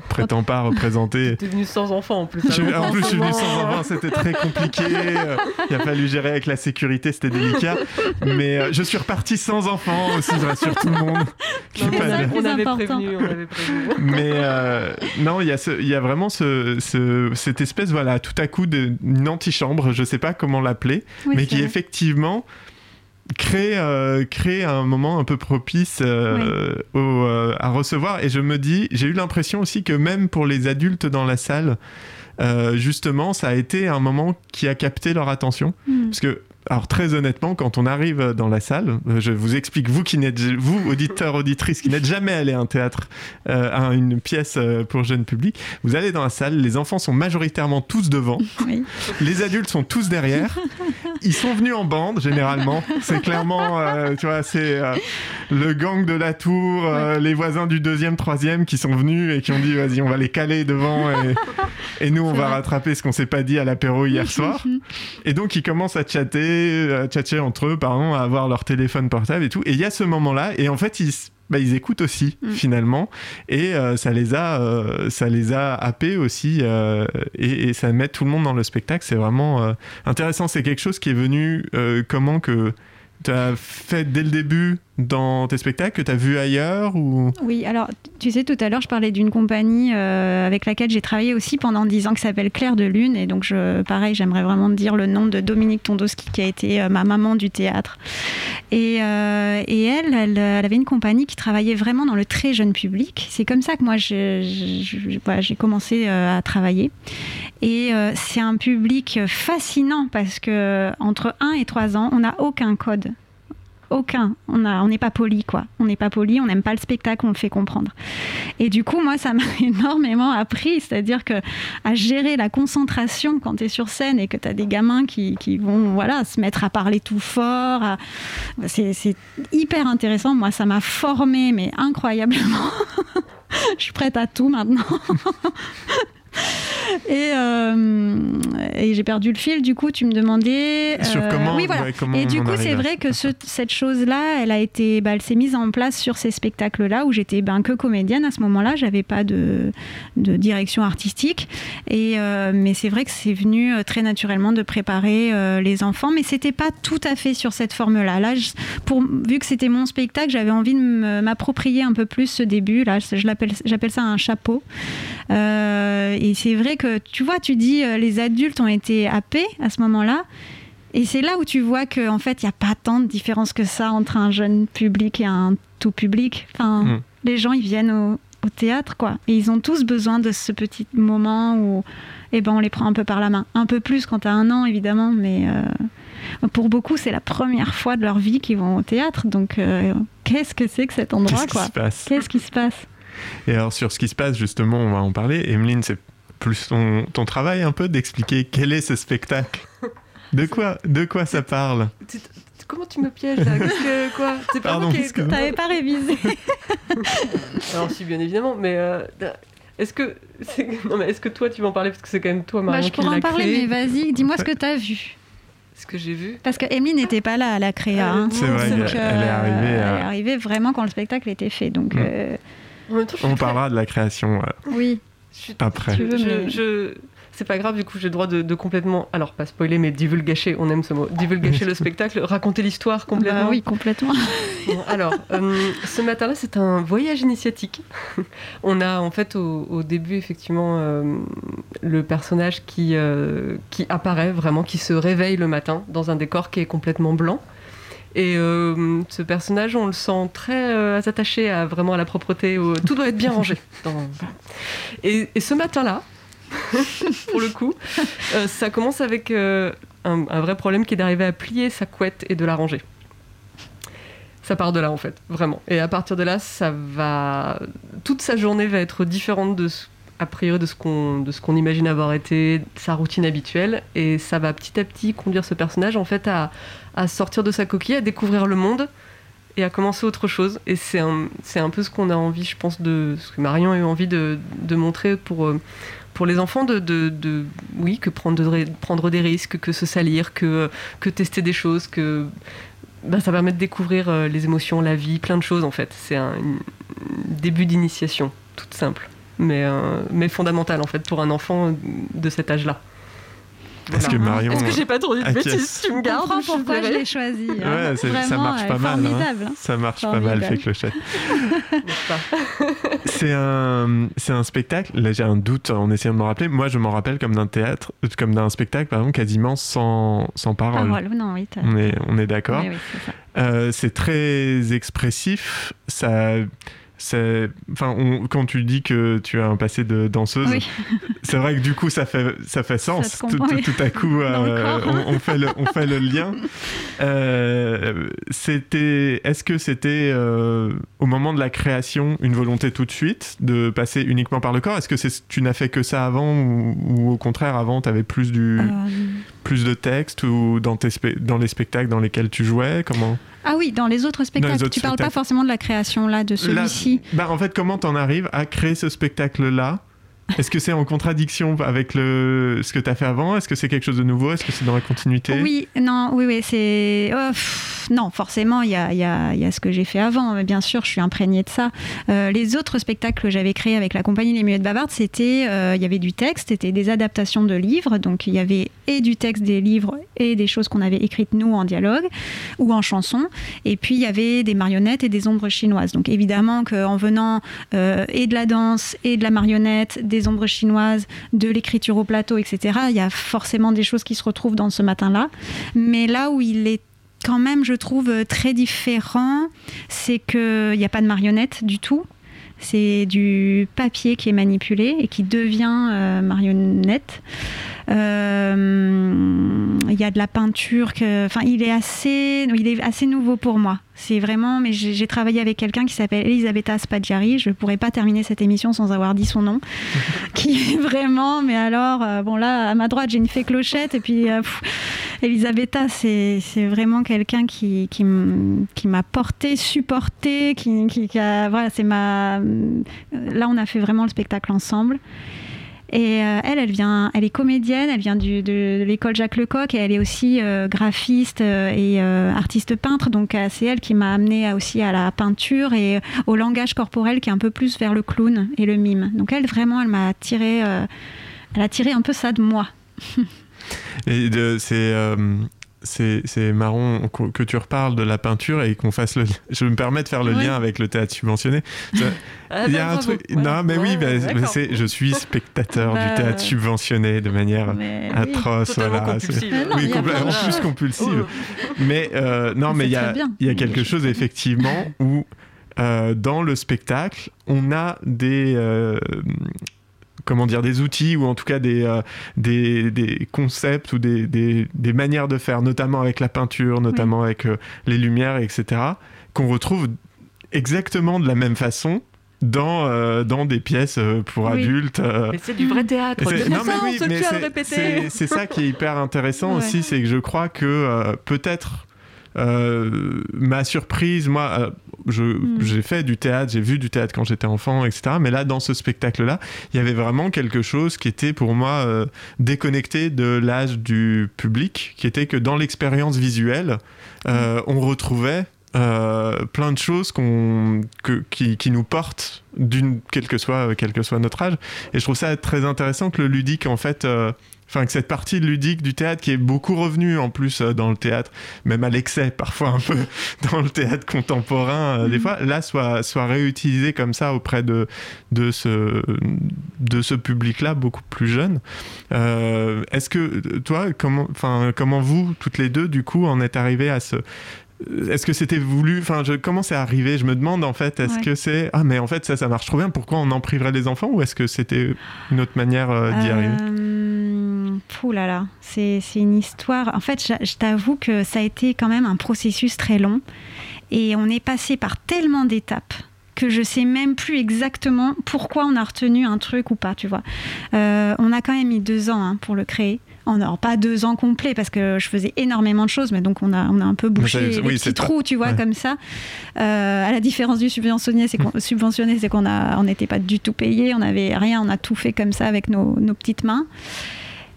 prétends pas représenter T'es venu sans enfant en plus. Je- en plus, je suis venu sans enfant, c'était très compliqué. euh, Il a fallu gérer avec la sécurité, c'était délicat. Mais euh, je suis reparti sans enfant aussi, je rassure tout le monde. qu'il y ait On avait, on avait important. prévenu, on avait prévenu. Mais euh, non, il y, a y vraiment ce, ce- cette espèce, voilà, tout à coup d'une antichambre, je sais pas comment l'appeler, Oui, mais qui vrai. effectivement crée, euh, crée un moment un peu propice euh, au, euh, à recevoir. Et je me dis, j'ai eu l'impression aussi que même pour les adultes dans la salle, euh, justement, ça a été un moment qui a capté leur attention. Mm. Parce que alors très honnêtement, quand on arrive dans la salle, je vous explique, vous qui n'êtes, vous auditeurs, auditrices, qui n'êtes jamais allé à un théâtre, euh, à une pièce pour jeune public, vous allez dans la salle, les enfants sont majoritairement tous devant, Oui. les adultes sont tous derrière, ils sont venus en bande généralement, c'est clairement, euh, tu vois, c'est euh, le gang de la tour, euh, les voisins du deuxième, troisième qui sont venus et qui ont dit vas-y, on va les caler devant et, et nous on va rattraper ce qu'on s'est pas dit à l'apéro hier soir. Et donc ils commencent à chatter, à tchatcher entre eux, pardon, à avoir leur téléphone portable et tout. Et il y a ce moment-là, et en fait ils, bah, ils écoutent aussi finalement, et euh, ça les a, euh, ça les a happés aussi, euh, et, et ça met tout le monde dans le spectacle. C'est vraiment intéressant. C'est quelque chose qui est venu comment que as fait dès le début dans tes spectacles, que tu as vu ailleurs ou? Oui, alors tu sais, tout à l'heure, je parlais d'une compagnie euh, avec laquelle j'ai travaillé aussi pendant 10 ans qui s'appelle Claire de Lune. Et donc, je, pareil, j'aimerais vraiment dire le nom de Dominique Tondoski, qui a été euh, ma maman du théâtre. Et, euh, et elle, elle, avait une compagnie qui travaillait vraiment dans le très jeune public. C'est comme ça que moi, j'ai commencé à travailler. Et euh, c'est un public fascinant parce que entre 1 et 3 ans, on n'a aucun code aucun. On n'est pas poli, quoi. On n'est pas poli, on n'aime pas le spectacle, on le fait comprendre. Et du coup, moi, ça m'a énormément appris, c'est-à-dire que à gérer la concentration quand tu es sur scène et que tu as des gamins qui, vont voilà, se mettre à parler tout fort, c'est hyper intéressant. Moi, ça m'a formé, mais incroyablement. Je suis prête à tout maintenant. Et, euh, et j'ai perdu le fil, du coup, tu me demandais. Sur euh, comment- oui, voilà. ouais, comment et du on coup, c'est vrai que ce- cette chose-là, elle a été, bah, elle s'est mise en place sur ces spectacles-là où j'étais ben, que comédienne à ce moment-là. J'avais pas de, de direction artistique. Et, euh, mais c'est vrai que c'est venu très naturellement de préparer les enfants. Mais c'était pas tout à fait sur cette forme-là. Là, je- pour, vu que c'était mon spectacle, j'avais envie de m'approprier un peu plus ce début. Là, je l'appelle, j'appelle ça un chapeau. Et c'est vrai que tu vois, tu dis euh, les adultes ont été happés à ce moment-là. Et c'est là où tu vois qu'en en fait, il n'y a pas tant de différence que ça entre un jeune public et un tout public. Enfin, Mm. les gens, ils viennent au, au théâtre, quoi. Et ils ont tous besoin de ce petit moment où eh ben, on les prend un peu par la main. Un peu plus quand tu as un an, évidemment, mais euh, pour beaucoup, c'est la première fois de leur vie qu'ils vont au théâtre. Donc, euh, qu'est-ce que c'est que cet endroit, Qu'est-ce qui quoi se passe? Qu'est-ce qui se passe? Et alors sur ce qui se passe justement, on va en parler. Emeline, c'est plus ton, ton travail un peu d'expliquer quel est ce spectacle. De quoi, de quoi ça parle? Comment tu me pièges là? Qu'est-ce que- quoi? C'est pas Pardon, moi qui-. T'avais pas révisé Alors si bien évidemment, mais euh, est-ce que c'est- non mais est-ce que toi tu vas en parler? Parce que c'est quand même toi Bah, Marion Je qui pourrais en parler, créé. mais vas-y, dis-moi ce que tu as vu. Ce que j'ai vu. Parce que Emeline n'était pas là à la créa. Ah, hein. C'est vrai, Donc, elle- elle est arrivée elle est arrivée vraiment quand le spectacle était fait. Donc, Mm. euh, En même temps, je suis On très- parlera de la création euh, oui. Je suis- après. Tu veux, je, mais- je- c'est pas grave, du coup j'ai le droit de, de complètement, alors pas spoiler, mais divulgacher, on aime ce mot, divulgacher le spectacle, raconter l'histoire complètement. Bah oui, complètement. Bon, alors, euh, ce matin-là, c'est un voyage initiatique. On a en fait au, au début effectivement euh, le personnage qui, euh, qui apparaît vraiment, qui se réveille le matin dans un décor qui est complètement blanc. Et euh, ce personnage, on le sent très euh, attaché à vraiment à la propreté. au- Tout doit être bien rangé. dans- Et, et ce matin-là, pour le coup, euh, ça commence avec un, un vrai problème qui est d'arriver à plier sa couette et de la ranger. Ça part de là en fait, vraiment. Et à partir de là, ça va. Toute sa journée va être différente de ce- a priori de ce qu'on de ce qu'on imagine avoir été sa routine habituelle, et ça va petit à petit conduire ce personnage en fait à, à sortir de sa coquille, à découvrir le monde et à commencer autre chose. Et c'est un un peu ce qu'on a envie, je pense, de ce que Marion a eu envie de, de montrer pour euh, pour les enfants de, de, oui que prendre, prendre des risques, que se salir, que, que tester des choses, que bah, ça permet de découvrir euh, les émotions, la vie, plein de choses en fait. C'est un début d'initiation, toute simple, mais, euh, mais fondamentale en fait pour un enfant de cet âge-là. Est-ce que Marion Est-ce que j'ai pas trop dit de acquiesce bêtises Tu me Je gardes je pourquoi je l'ai choisi. hein. Ouais, c'est- ça marche pas mal. hein. Formidable. hein. Ça marche pas mal, fait clochette. N'est-ce pas C'est un, c'est un spectacle. Là, j'ai un doute en essayant de me rappeler. Moi, je m'en rappelle comme d'un théâtre, comme d'un spectacle, pardon, quasiment sans, sans parole. Parole, non, oui, t'as- On est, on est d'accord. oui, oui, c'est ça. Euh, c'est très expressif. Ça, enfin, on- quand tu dis que tu as un passé de danseuse, Oui. c'est vrai que du coup, ça fait, ça fait sens. se tout, à coup, euh, on, on fait le, on fait le lien. Euh, c'était, est-ce que c'était euh, au moment de la création une volonté tout de suite de passer uniquement par le corps? Est-ce que c'est, tu n'as fait que ça avant ou, ou au contraire avant, tu avais plus du, plus de texte ou dans tes dans les spectacles dans lesquels tu jouais? Comment? Ah oui, dans les autres spectacles. autres tu parles pas forcément de la création là de celui-ci. bah, en fait, comment t'en arrives à créer ce spectacle-là Est-ce que c'est en contradiction avec le, ce que t'as fait avant? Est-ce que c'est quelque chose de nouveau? Est-ce que c'est dans la continuité? Oui, non, oui, oui, c'est. oh, non, forcément, il y a, y, a, y a ce que j'ai fait avant, bien sûr, je suis imprégnée de ça. Euh, les autres spectacles que j'avais créés avec la compagnie Les Muettes Bavardes, c'était. euh, il y avait du texte, c'était des adaptations de livres, donc il y avait et du texte des livres et des choses qu'on avait écrites nous en dialogue ou en chanson, et puis il y avait des marionnettes et des ombres chinoises. Donc évidemment qu'en venant euh, et de la danse et de la marionnette, des ombres chinoises, de l'écriture au plateau, etc., il y a forcément des choses qui se retrouvent dans ce matin-là. Mais là où il est quand même, je trouve, euh, très différent, c'est qu'il n'y a pas de marionnette du tout. C'est du papier qui est manipulé et qui devient euh, marionnette. Euh, Il y a de la peinture. Que, enfin, il est assez, il est assez nouveau pour moi. C'est vraiment. Mais j'ai travaillé avec quelqu'un qui s'appelle Elisabetta Spaggiari. Je ne pourrais pas terminer cette émission sans avoir dit son nom, qui est vraiment. Mais alors, euh, bon là, à ma droite, j'ai une fée clochette et puis. euh, pff, Elisabetta, c'est vraiment quelqu'un qui, qui, qui m'a porté, supporté, qui, qui, qui a, voilà, c'est ma. Là, on a fait vraiment le spectacle ensemble. Et euh, elle, elle vient, elle est comédienne, elle vient de, l'école Jacques Lecoq et elle est aussi euh, graphiste euh, et artiste peintre. Donc c'est elle qui m'a amenée aussi à la peinture et au langage corporel qui est un peu plus vers le clown et le mime. Donc elle, vraiment, elle m'a tiré, elle a tiré un peu ça de moi. Et c'est c'est marrant que tu reparles de la peinture et qu'on fasse le. Je me permets de faire le Oui. lien avec le théâtre subventionné. Ça- Ah, Il y bah, a un truc. Ouais. Non, mais oui, Ouais, mais- mais c'est- je suis spectateur Bah, du théâtre subventionné de manière Mais oui. atroce. Totalement voilà. compulsive. Mais non, oui, plein de en plus compulsive. Oh. Mais euh, non, mais C'est il y a, très bien. il y a quelque chose effectivement où euh, dans le spectacle, on a des euh, comment dire des outils ou en tout cas des euh, des, des concepts ou des, des, des manières de faire, notamment avec la peinture, notamment avec euh, les lumières, etc., qu'on retrouve exactement de la même façon dans euh, dans des pièces pour Oui. adultes. euh, Mais c'est du vrai théâtre. c'est- ça, oui, ça qui est hyper intéressant Ouais. aussi, c'est que je crois que euh, peut-être ma surprise, moi, euh, je- Mm. j'ai fait du théâtre, j'ai vu du théâtre quand j'étais enfant, etc. Mais là, dans ce spectacle-là, il y avait vraiment quelque chose qui était pour moi euh, déconnecté de l'âge du public, qui était que dans l'expérience visuelle, euh, on retrouvait euh, plein de choses qu'on, que- qui, qui nous portent, d'une, quel, que soit, quel que soit notre âge. Et je trouve ça très intéressant que le ludique, en fait, euh, enfin que cette partie ludique du théâtre qui est beaucoup revenue en plus euh, dans le théâtre, même à l'excès parfois un peu dans le théâtre contemporain, euh, des fois, là soit, soit réutilisée comme ça auprès de, de ce, de ce public-là beaucoup plus jeune. Euh, est-ce que toi, comment, enfin, comment vous, toutes les deux, du coup, en êtes arrivées à ce, est-ce que c'était voulu? Enfin, je, comment c'est arrivé? Je me demande en fait, est-ce Ouais. que c'est ah mais en fait ça ça marche trop bien. Pourquoi on en priverait les enfants ou est-ce que c'était une autre manière euh, d'y arriver? Euh, Pouh là là, c'est c'est une histoire. En fait, je, je t'avoue que ça a été quand même un processus très long et on est passé par tellement d'étapes que je sais même plus exactement pourquoi on a retenu un truc ou pas, tu vois. Euh, on a quand même mis deux ans hein, pour le créer. On n'a pas deux ans complets parce que je faisais énormément de choses, mais donc on a, on a un peu bouché les oui, petits trous, tu vois, ouais. comme ça. Euh, à la différence du subventionné, c'est qu'on subventionné, c'est qu'on a, on n'était pas du tout payé, on n'avait rien, on a tout fait comme ça avec nos, nos petites mains.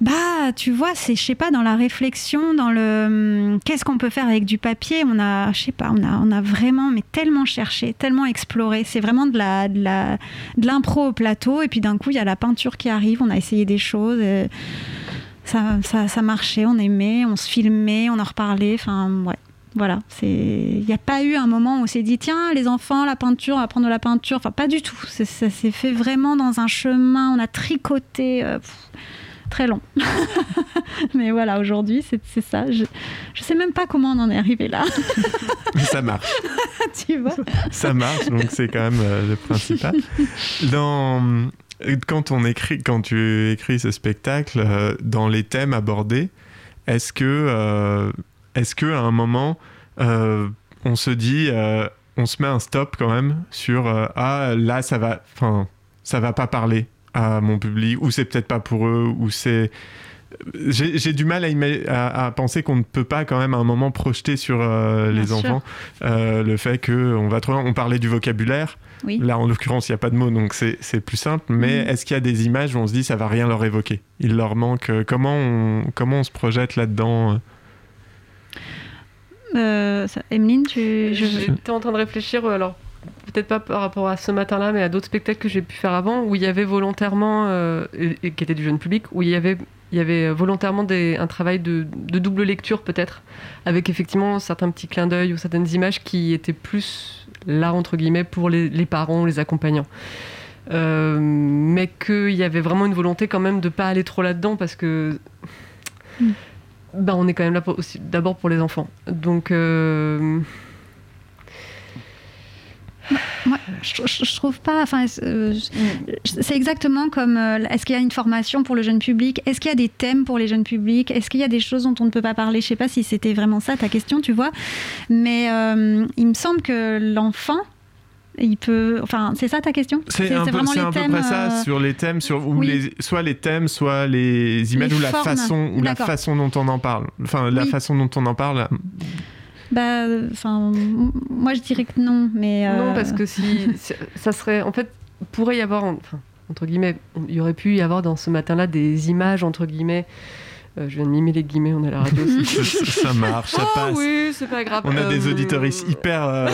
Bah, tu vois, c'est, je sais pas, dans la réflexion, dans le hum, qu'est-ce qu'on peut faire avec du papier, on a, je sais pas, on a, on a vraiment, mais tellement cherché, tellement exploré. C'est vraiment de la, de la, de l'impro au plateau, et puis d'un coup, il y a la peinture qui arrive. On a essayé des choses. et ça, ça, ça marchait, on aimait, on se filmait, on en reparlait. Enfin, ouais. Voilà, c'est. Il n'y a pas eu un moment où on s'est dit tiens les enfants la peinture, on va prendre de la peinture. Enfin pas du tout. Ça s'est fait vraiment dans un chemin. On a tricoté. euh, pff, très long. Mais voilà, aujourd'hui, c'est c'est ça. Je, je sais même pas comment on en est arrivé là. Mais ça marche. tu vois? Ça marche, donc c'est quand même euh, le principal. Dans, quand, on écrit, quand tu écris ce spectacle, euh, dans les thèmes abordés, est-ce que, euh, est-ce que à un moment, euh, on se dit, on se met un stop quand même sur ah là ça va, enfin ça va pas parler à mon public, ou c'est peut-être pas pour eux, ou c'est j'ai j'ai du mal à, ima- à- à penser qu'on ne peut pas quand même à un moment projeter sur euh, les enfants euh, le fait que on va trop loin. On parlait du vocabulaire. Oui. Là, en l'occurrence, il n'y a pas de mots, donc c'est c'est plus simple. Mais Mhm. est-ce qu'il y a des images où on se dit ça va rien leur évoquer? Il leur manque. euh, comment, on, comment on se projette là-dedans euh? Euh, ça- Emeline, tu. J'étais en train de réfléchir, euh, alors peut-être pas par rapport à ce matin-là, mais à d'autres spectacles que j'ai pu faire avant, où il y avait volontairement, euh, et, et qui étaient du jeune public, où il y avait, il y avait volontairement des, un travail de, de double lecture peut-être, avec effectivement certains petits clins d'œil ou certaines images qui étaient plus là, entre guillemets, pour les, les parents, les accompagnants. Euh, mais qu'il y avait vraiment une volonté quand même de pas aller trop là-dedans parce que Mm. ben, on est quand même là d'abord pour les enfants. Donc euh, Moi, je, trouve pas. Enfin, euh, c'est exactement comme. euh, Est-ce qu'il y a une formation pour le jeune public? Est-ce qu'il y a des thèmes pour les jeunes publics? Est-ce qu'il y a des choses dont on ne peut pas parler? Je sais pas si c'était vraiment ça ta question, tu vois. Mais euh, il me semble que l'enfant, il peut. Enfin, c'est ça ta question? C'est un, peu, vraiment les un peu thèmes, près ça, euh, sur les thèmes, sur, ou oui. les, soit les thèmes, soit les images, Les ou la formes. façon, ou la façon dont on en parle. Enfin, la Oui. façon dont on en parle. Bah, enfin, moi je dirais que non, mais. euh, Non, parce que si, si- ça serait. En fait, pourrait y avoir. Enfin, entre guillemets, il y aurait pu y avoir dans ce matin-là des images, entre guillemets. Euh, je viens de mimer les guillemets, on est à la radio aussi. ça, ça marche, ça Oh passe. oui, c'est pas grave. On a des Euh, auditoristes hyper. euh,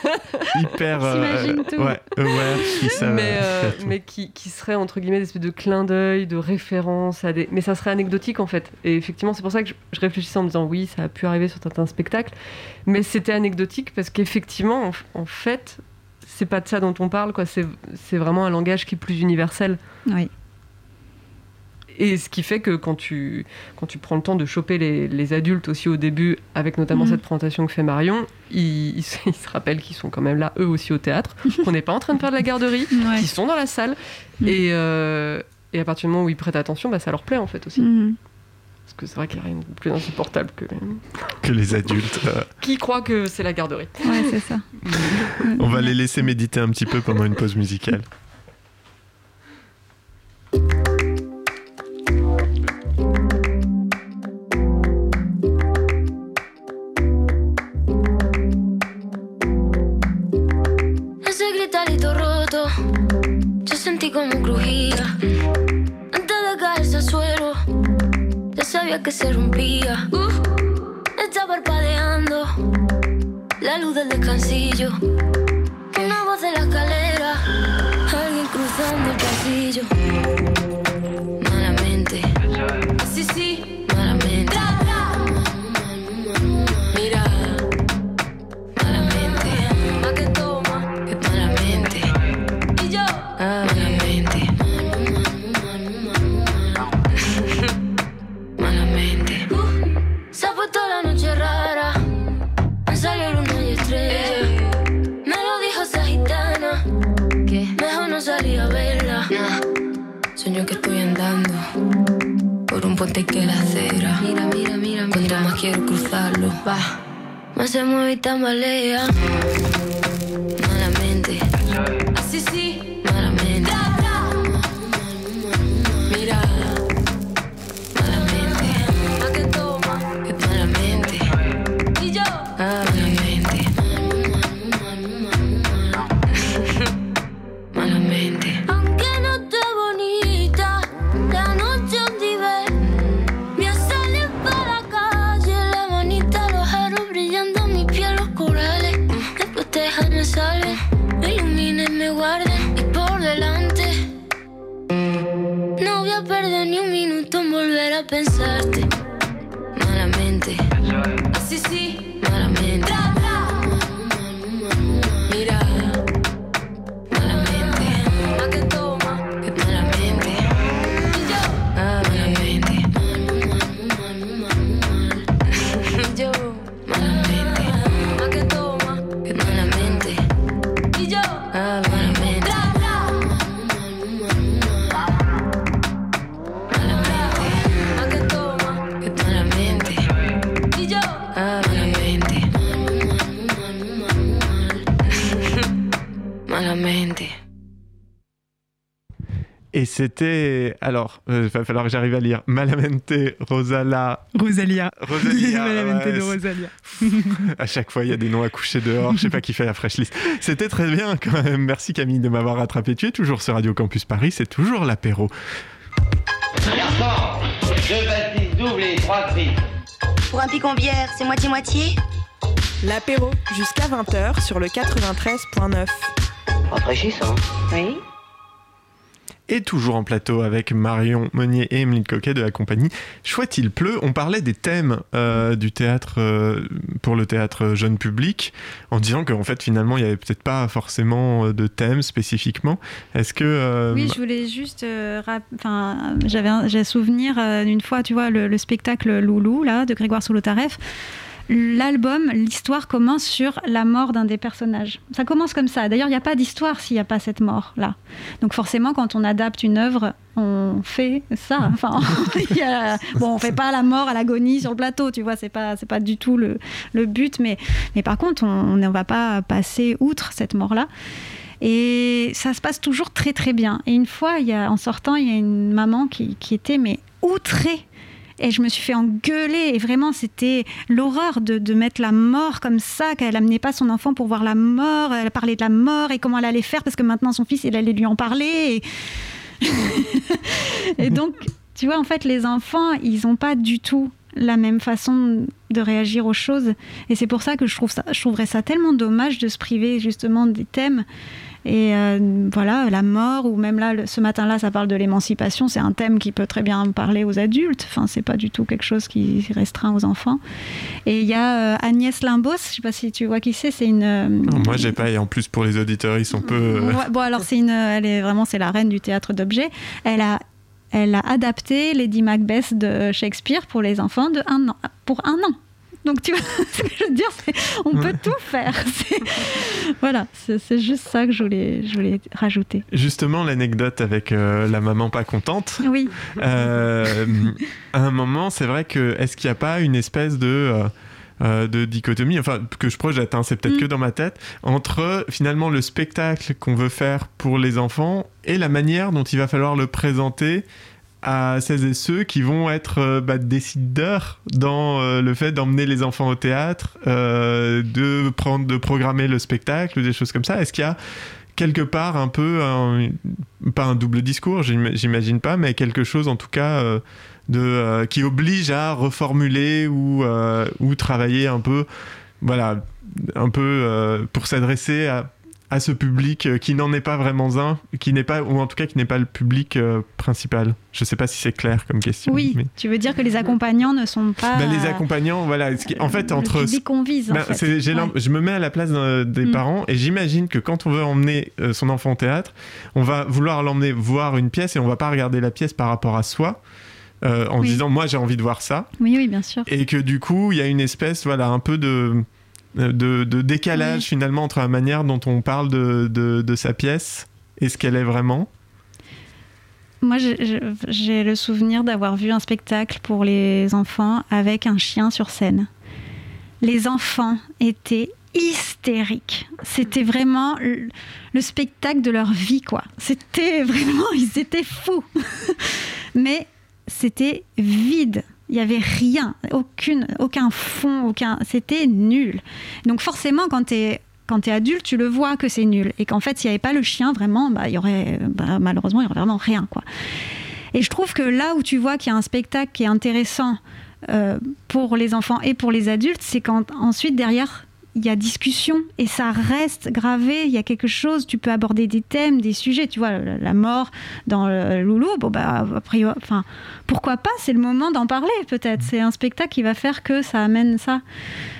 hyper. euh, tout. ouais, aware, qui savent mais, euh, mais qui, qui serait entre guillemets des espèces de clin d'œil, de référence à des. Mais ça serait anecdotique en fait. Et effectivement, c'est pour ça que je, je réfléchissais en me disant oui, ça a pu arriver sur certains spectacles, mais c'était anecdotique parce qu'effectivement, en, en fait, c'est pas de ça dont on parle, quoi. C'est c'est vraiment un langage qui est plus universel. Oui. Et ce qui fait que quand tu, quand tu prends le temps de choper les, les adultes aussi au début, avec notamment Mhm. cette présentation que fait Marion, ils, ils se- ils se rappellent qu'ils sont quand même là, eux aussi, au théâtre, qu'on n'est pas en train de faire de la garderie, Ouais. qu'ils sont dans la salle. Mhm. Et, euh, et à partir du moment où ils prêtent attention, bah, ça leur plaît en fait aussi. Mhm. Parce que c'est vrai qu'il n'y a rien de plus insupportable que Que les adultes. euh, qui croit que c'est la garderie. Ouais, c'est ça. on va les laisser méditer un petit peu pendant une pause musicale. Antes de caerse al suelo, ya sabía que se rompía. Uh, está parpadeando la luz del descansillo. Una voz de la escalera, alguien cruzando el pasillo. Por un puente que la acera. Mira, mira, mira, Cuanto más quiero cruzarlo, va. Más se mueve y tambalea. C'était. Alors, il va falloir que j'arrive à lire. Malamente Rosala. Rosalia. Rosalia. Malamente ouais, de Rosalia. à chaque fois, il y a des noms à coucher dehors. Je sais pas qui fait la fresh list. C'était très bien quand même. Merci Camille de m'avoir rattrapé. Tu es toujours sur Radio Campus Paris. C'est toujours l'apéro. Garçon, deux pastilles doubles et trois. Pour un picon bière, c'est moitié-moitié L'apéro jusqu'à 20h sur le 93.9. Rafraîchissant. Oui. Et toujours en plateau avec Marion Meunier et Emeline Coquet de la compagnie Chouette il pleut. On parlait des thèmes euh, du théâtre euh, pour le théâtre jeune public en disant qu'en fait finalement il n'y avait peut-être pas forcément euh, de thème spécifiquement. Est-ce que... Oui, je voulais juste. Enfin, j'avais un- j'ai souvenir d'une fois, tu vois, le, le spectacle Loulou, là, de Grégoire Solotareff. L'album, l'histoire commence sur la mort d'un des personnages. Ça commence comme ça. D'ailleurs, il n'y a pas d'histoire s'il n'y a pas cette mort-là. Donc forcément, quand on adapte une œuvre, on fait ça. Enfin, il y a- bon, on fait pas la mort à l'agonie sur le plateau, tu vois. C'est pas, c'est pas du tout le, le but. Mais, mais par contre, on ne va pas passer outre cette mort-là. Et ça se passe toujours très très bien. Et une fois, il y a, en sortant, il y a une maman qui, qui était mais outrée. Et je me suis fait engueuler. Et vraiment, c'était l'horreur de, de mettre la mort comme ça, qu'elle amenait pas son enfant pour voir la mort. Elle parlait de la mort et comment elle allait faire parce que maintenant son fils, il allait lui en parler. Et, et donc, tu vois, en fait, les enfants, ils n'ont pas du tout la même façon de réagir aux choses. Et c'est pour ça que je, trouve ça, je trouverais ça tellement dommage de se priver justement des thèmes. Et euh, voilà, la mort, ou même là, le- ce matin-là, ça parle de l'émancipation. C'est un thème qui peut très bien parler aux adultes. Enfin, c'est pas du tout quelque chose qui est restreint aux enfants. Et il y a euh, Agnès Limbos, je sais pas si tu vois qui c'est, c'est une. euh, Moi j'ai pas et en plus pour les auditeurs ils sont peu... euh, Ouais, bon, alors c'est une, elle est vraiment c'est la reine du théâtre d'objets. Elle a, elle a adapté Lady Macbeth de Shakespeare pour les enfants de un an, pour un an. Donc tu vois, ce que je veux dire, c'est on peut tout faire. Voilà, c'est juste ça que je voulais, je voulais rajouter. Justement l'anecdote avec euh, la maman pas contente. Oui. Euh, à un moment, c'est vrai que est-ce qu'il n'y a pas une espèce de euh, de dichotomie, enfin que je projette, hein, c'est peut-être Mm. que dans ma tête, entre finalement le spectacle qu'on veut faire pour les enfants et la manière dont il va falloir le présenter à celles et ceux qui vont être euh, bah, décideurs dans euh, le fait d'emmener les enfants au théâtre, euh, de prendre, de programmer le spectacle, des choses comme ça. Est-ce qu'il y a quelque part un peu pas un double discours, j'im- j'imagine pas, mais quelque chose en tout cas de qui oblige à reformuler ou ou travailler un peu, voilà, un peu pour s'adresser à à ce public euh, qui n'en est pas vraiment un, qui n'est pas, ou en tout cas qui n'est pas le public euh, principal. Je sais pas si c'est clair comme question. Oui, mais- tu veux dire que les accompagnants ne sont pas. Bah, les accompagnants, voilà. ce qui- en fait, le entre public qu'on vise. en fait. Ouais. Je me mets à la place des Mm. parents et j'imagine que quand on veut emmener euh, son enfant au théâtre, on va vouloir l'emmener voir une pièce et on va pas regarder la pièce par rapport à soi. euh, en Oui. disant moi j'ai envie de voir ça Oui, oui, bien sûr. et que du coup il y a une espèce voilà un peu de de, de décalage Oui. finalement entre la manière dont on parle de, de, de sa pièce et ce qu'elle est vraiment Moi, j'ai- le souvenir d'avoir vu un spectacle pour les enfants avec un chien sur scène. Les enfants étaient hystériques. C'était vraiment le, le spectacle de leur vie, quoi. C'était vraiment, ils étaient fous. Mais c'était vide. Il n'y avait rien, aucune, aucun fond, aucun. C'était nul. Donc forcément, quand tu es quand adulte, tu le vois que c'est nul. Et qu'en fait, s'il n'y avait pas le chien, vraiment, bah, y aurait, bah, malheureusement, il n'y aurait vraiment rien. Quoi. Et je trouve que là où tu vois qu'il y a un spectacle qui est intéressant euh, pour les enfants et pour les adultes, c'est quand ensuite, derrière, il y a discussion et ça reste gravé. Il y a quelque chose, tu peux aborder des thèmes, des sujets. Tu vois, la, mort dans le Loulou, bon, bah, a priori, enfin, pourquoi pas? C'est le moment d'en parler, peut-être. C'est un spectacle qui va faire que ça amène ça.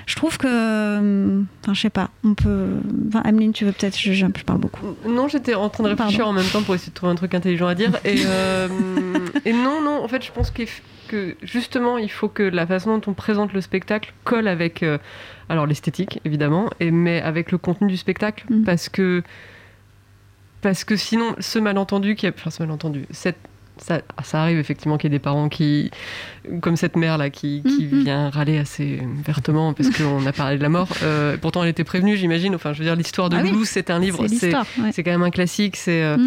Je trouve que. euh, Enfin, je sais pas, on peut. Enfin, Ameline, tu veux peut-être. Je, parle beaucoup. Non, j'étais en train de réfléchir Pardon. en même temps pour essayer de trouver un truc intelligent à dire. Et, euh, et non, non, en fait, je pense qu'il que justement, il faut que la façon dont on présente le spectacle colle avec, euh, alors l'esthétique évidemment, et, mais avec le contenu du spectacle, Mm. parce que parce que sinon, ce malentendu qui, a, enfin, ce malentendu, cette ça, ça arrive effectivement qu'il y ait des parents qui, comme cette mère là, qui, qui Mhm. vient râler assez vertement parce qu'on a parlé de la mort. Euh, pourtant, elle était prévenue, j'imagine. Enfin, je veux dire, l'histoire de Ah oui, Loulou, c'est un livre, c'est ouais. quand même un classique. C'est euh.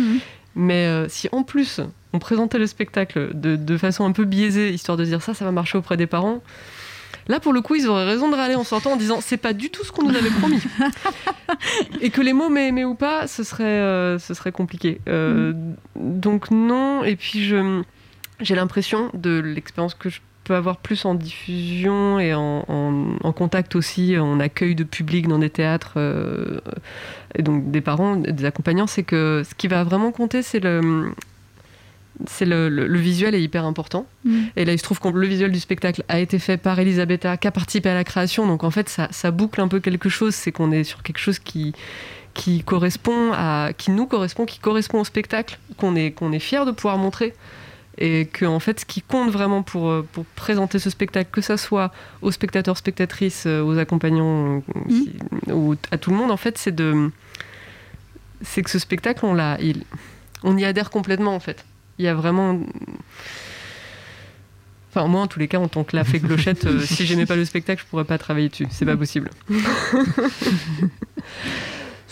Mais euh, si en plus on présentait le spectacle de, de façon un peu biaisée, histoire de dire ça, ça va marcher auprès des parents, là pour le coup ils auraient raison de râler en sortant en disant c'est pas du tout ce qu'on nous avait promis. et que les mots mais, mais ou pas, ce serait, euh, ce serait compliqué. Euh, Donc non, et puis je, j'ai l'impression de l'expérience que je peux avoir plus en diffusion et en, en- en contact aussi, en accueil de public dans des théâtres, et donc des parents, des accompagnants, c'est que ce qui va vraiment compter, c'est le... C'est le, le- le visuel est hyper important. Mm. Et là, il se trouve que le visuel du spectacle a été fait par Elisabetta, qui a participé à la création. Donc en fait, ça, ça boucle un peu quelque chose. C'est qu'on est sur quelque chose qui, qui correspond à, qui nous correspond, qui correspond au spectacle, qu'on est, qu'on est fier de pouvoir montrer. Et que en fait, ce qui compte vraiment pour, euh, pour présenter ce spectacle, que ça soit aux spectateurs, spectatrices, euh, aux accompagnants euh, qui- ou à tout le monde, en fait, c'est de, c'est que ce spectacle, on l'a, il- on y adhère complètement en fait. Il y a vraiment Enfin, moi, en tous les cas, en tant que la fée clochette, euh, si j'aimais pas le spectacle, je pourrais pas travailler dessus. C'est pas possible.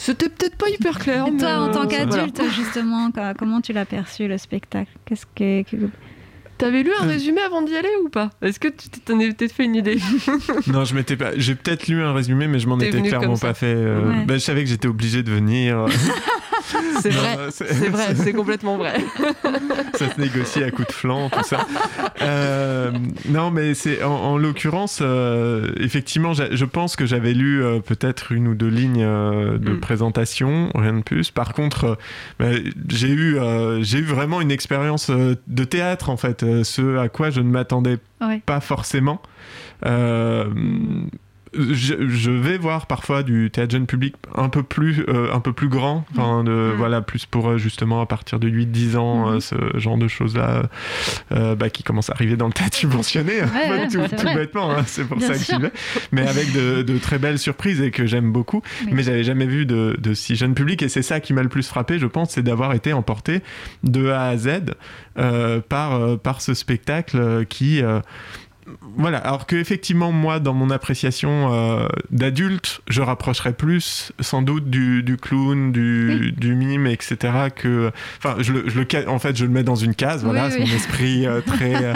C'était peut-être pas hyper clair. Et mais, toi, en euh, tant voilà. qu'adulte, justement, co- comment tu l'as perçu le spectacle? Qu'est-ce que, que- T'avais lu un résumé avant d'y aller ou pas? Est-ce que tu t'en peut-être fait une idée? Non, je m'étais pas. J'ai peut-être lu un résumé, mais je m'en étais clairement pas fait. euh, Ouais. bah, je savais que j'étais obligé de venir. C'est vrai, c'est- vrai, c'est complètement vrai. ça se négocie à coups de flanc, tout ça. Euh, non, mais c'est en, en l'occurrence, euh, effectivement, je pense que j'avais lu euh, peut-être une ou deux lignes euh, de Mm. présentation, rien de plus. Par contre, euh, bah, j'ai eu, euh, j'ai eu vraiment une expérience euh, de théâtre en fait, euh, ce à quoi je ne m'attendais Ouais. pas forcément. Euh, je, je vais voir parfois du théâtre jeune public un peu plus, euh, un peu plus grand, enfin, de, voilà, plus pour euh, justement à partir de 8-10 ans, euh, ce genre de choses-là euh, bah, qui commencent à arriver dans le théâtre subventionné, Ouais, ouais, tout, bêtement, hein, c'est pour Bien ça que sûr. j'y vais, mais avec de, de très belles surprises et que j'aime beaucoup, Oui. mais j'avais jamais vu de, de si jeune public et c'est ça qui m'a le plus frappé, je pense, c'est d'avoir été emporté de A à Z par, par ce spectacle qui... voilà, alors que effectivement moi dans mon appréciation euh, d'adulte, je rapprocherais plus sans doute du, du clown, du, du mime, etc. Que, enfin, je le, je le ca- en fait, je le mets dans une case. Voilà, Oui, c'est oui. mon esprit euh, très, euh,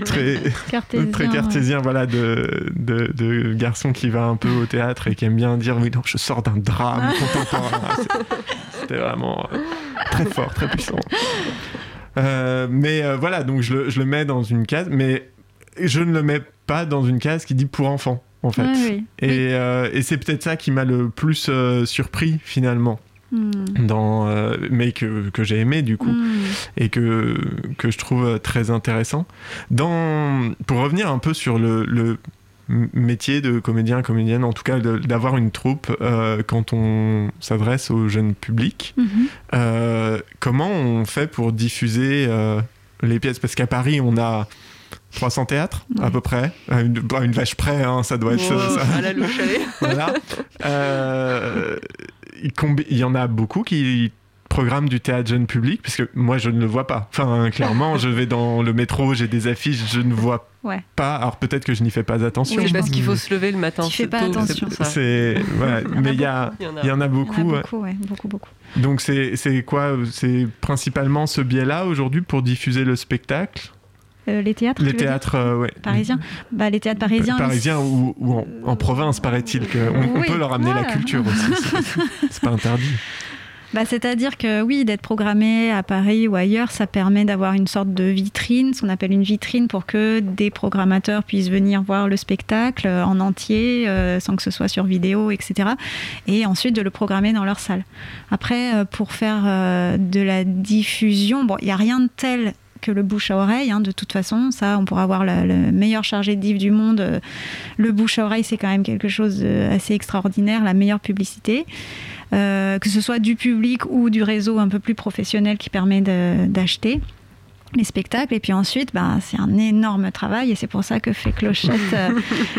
très, Cartésien, très cartésien, voilà, de, de, de garçon qui va un peu au théâtre et qui aime bien dire oui, non, je sors d'un drame contemporain. C'était vraiment euh, très fort, très puissant. Mais voilà, donc je le, je le mets dans une case, mais je ne le mets pas dans une case qui dit pour enfants, en fait. Ouais, oui. Et, euh, et c'est peut-être ça qui m'a le plus euh, surpris, finalement. Hmm. Dans, euh, mais que, que j'ai aimé du coup Hmm. et que, que je trouve très intéressant. Dans, pour revenir un peu sur le, métier de comédien, comédienne, en tout cas d'avoir une troupe euh, quand on s'adresse au jeune public, Mhm. euh, comment on fait pour diffuser euh, les pièces? Parce qu'à Paris, on a 300 théâtres à peu près, à une, à une vache près, hein, ça doit être Wow, ça. à la louche, allez. voilà. Euh, il combi- il y en a beaucoup qui programment du théâtre jeune public, parce que moi je ne le vois pas. Enfin, clairement, je vais dans le métro, j'ai des affiches, je ne vois Ouais. pas. Alors peut-être que je n'y fais pas attention. C'est parce qu'il faut se lever le matin. Tu fais pas tôt, attention. C'est mais il y a, Il y en a. beaucoup. Il y en a ouais. beaucoup, ouais, beaucoup, beaucoup. Donc c'est c'est quoi C'est principalement ce biais-là aujourd'hui pour diffuser le spectacle? Euh, les théâtres Les euh, ouais. Parisiens bah, Les théâtres parisiens. Parisiens ou, ou en, en province, paraît-il qu'on on Oui, peut leur amener la culture aussi. c'est- pas interdit. Bah, C'est-à-dire que oui, d'être programmé à Paris ou ailleurs, ça permet d'avoir une sorte de vitrine, ce qu'on appelle une vitrine pour que des programmateurs puissent venir voir le spectacle euh, en entier, euh, sans que ce soit sur vidéo, etc. Et ensuite de le programmer dans leur salle. Après, euh, pour faire euh, de la diffusion, bon, il n'y a rien de tel que le bouche à oreille, hein, de toute façon, ça, on pourra avoir le, le meilleur chargé de div du monde. euh, le bouche à oreille, c'est quand même quelque chose d'assez extraordinaire, la meilleure publicité. Euh, que ce soit du public ou du réseau un peu plus professionnel qui permet d'acheter les spectacles et puis ensuite bah, c'est un énorme travail et c'est pour ça que fait Clochette euh,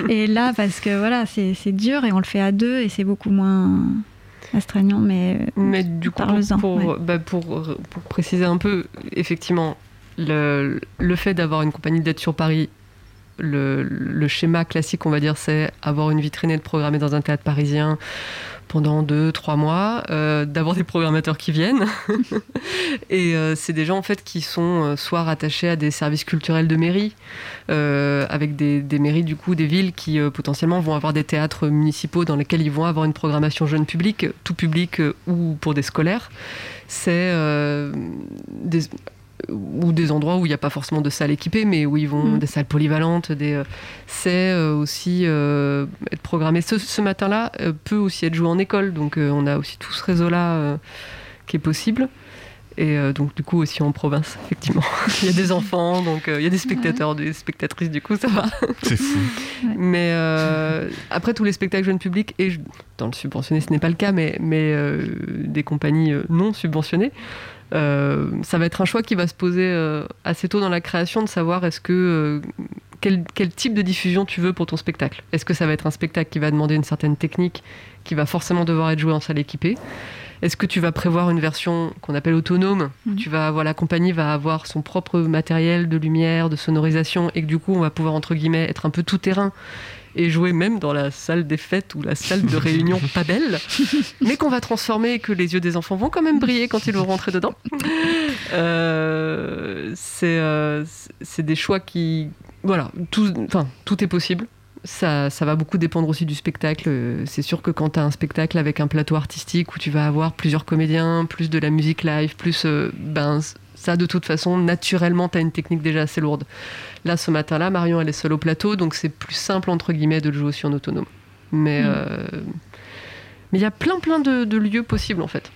est là parce que voilà c'est dur et on le fait à deux et c'est beaucoup moins astreignant mais, Mais du coup, Parle-en, pour, ouais. bah, pour, pour préciser un peu, effectivement, le, fait d'avoir une compagnie d'être sur Paris, le, schéma classique, on va dire, c'est avoir une vitrine et de programmer dans un théâtre parisien pendant deux, trois mois, euh, d'avoir des programmateurs qui viennent. et euh, c'est des gens en fait qui sont euh, soit rattachés à des services culturels de mairie, avec des, mairies du coup, des villes qui potentiellement vont avoir des théâtres municipaux dans lesquels ils vont avoir une programmation jeune public, tout public ou pour des scolaires. C'est des ou des endroits où il n'y a pas forcément de salles équipées, mais où ils vont Mm. des salles polyvalentes. Des, euh, c'est euh, aussi euh, être programmé. Ce, ce matin-là euh, peut aussi être joué en école, donc euh, on a aussi tout ce réseau-là euh, qui est possible. Et euh, donc du coup aussi en province, effectivement. il y a des enfants, donc euh, il y a des spectateurs, des spectatrices, du coup ça va. C'est fou. Mais euh, après tous les spectacles jeunes publics, et je- dans le subventionné ce n'est pas le cas, mais, mais euh, des compagnies non subventionnées, euh, ça va être un choix qui va se poser euh, assez tôt dans la création de savoir est-ce que euh, quel, quel type de diffusion tu veux pour ton spectacle. Est-ce que ça va être un spectacle qui va demander une certaine technique, qui va forcément devoir être joué en salle équipée? Est-ce que tu vas prévoir une version qu'on appelle autonome? Où Tu vas avoir la compagnie va avoir son propre matériel de lumière, de sonorisation, et que du coup on va pouvoir entre guillemets être un peu tout terrain et jouer même dans la salle des fêtes ou la salle de réunion pas belle, mais qu'on va transformer et que les yeux des enfants vont quand même briller quand ils vont rentrer dedans. Euh, c'est euh, c'est des choix qui. Voilà, tout, enfin, tout est possible. Ça, ça va beaucoup dépendre aussi du spectacle. C'est sûr que quand tu as un spectacle avec un plateau artistique où tu vas avoir plusieurs comédiens, plus de la musique live, plus. euh, ben, ça, de toute façon, naturellement, tu as une technique déjà assez lourde. Là, ce matin-là, Marion, elle est seule au plateau, donc c'est plus simple, entre guillemets, de le jouer aussi en autonome. Mais Mm. euh, mais il y a plein, plein de, de lieux possibles, en fait.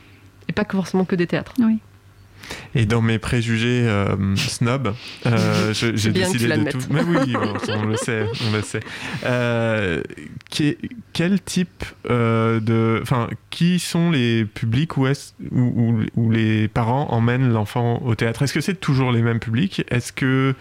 Et pas que forcément que des théâtres. Oui. Et dans mes préjugés euh, snob, euh, j'ai décidé de tout. Mais oui, on le sait, on le sait. Euh, qui- quel type de, enfin, qui sont les publics où est où, où- où les parents emmènent l'enfant au théâtre? Est-ce que c'est toujours les mêmes publics? Est-ce que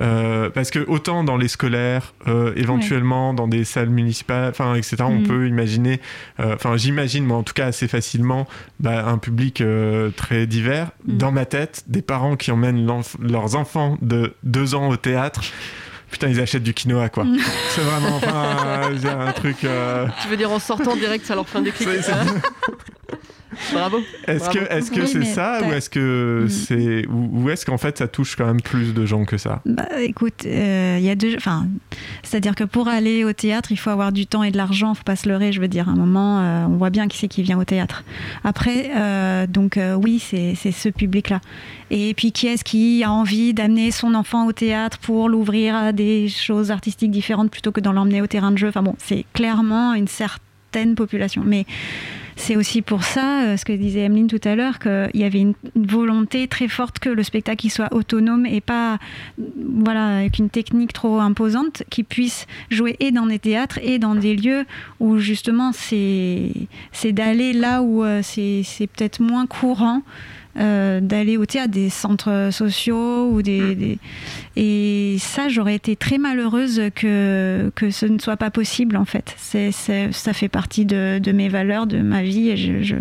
euh, parce que autant dans les scolaires, euh, éventuellement dans des salles municipales, enfin etc. On Mm. peut imaginer, euh, enfin j'imagine moi en tout cas assez facilement bah, un public euh, très divers. Mm. Dans ma tête, des parents qui emmènent leurs enfants de deux ans au théâtre. Putain, ils achètent du quinoa, quoi. Mm. C'est vraiment enfin, un truc. euh, Tu veux dire en sortant direct, ça leur fait un déclic Bravo. Est-ce que est-ce que Oui, c'est ça ou est-ce que Mm. c'est ou, ou est-ce qu'en fait ça touche quand même plus de gens que ça? Bah, écoute, euh, il y a deux. Enfin, c'est-à-dire que pour aller au théâtre, il faut avoir du temps et de l'argent. Faut pas se leurrer. Je veux dire, à un moment, euh, on voit bien qui c'est qui vient au théâtre. Après, euh, donc euh, oui, c'est c'est ce public-là. Et puis qui est-ce qui a envie d'amener son enfant au théâtre pour l'ouvrir à des choses artistiques différentes plutôt que d'en l'emmener au terrain de jeu? Enfin bon, c'est clairement une certaine population, mais c'est aussi pour ça, euh, ce que disait Emeline tout à l'heure, qu'il y avait une, volonté très forte que le spectacle soit autonome et pas voilà, avec une technique trop imposante, qui puisse jouer et dans des théâtres et dans des lieux où justement c'est d'aller là où euh, c'est peut-être moins courant. Euh, d'aller au théâtre, des centres sociaux ou des, des- et ça j'aurais été très malheureuse que que ce ne soit pas possible en fait. C'est c'est- ça fait partie de, de mes valeurs, de ma vie et je, je-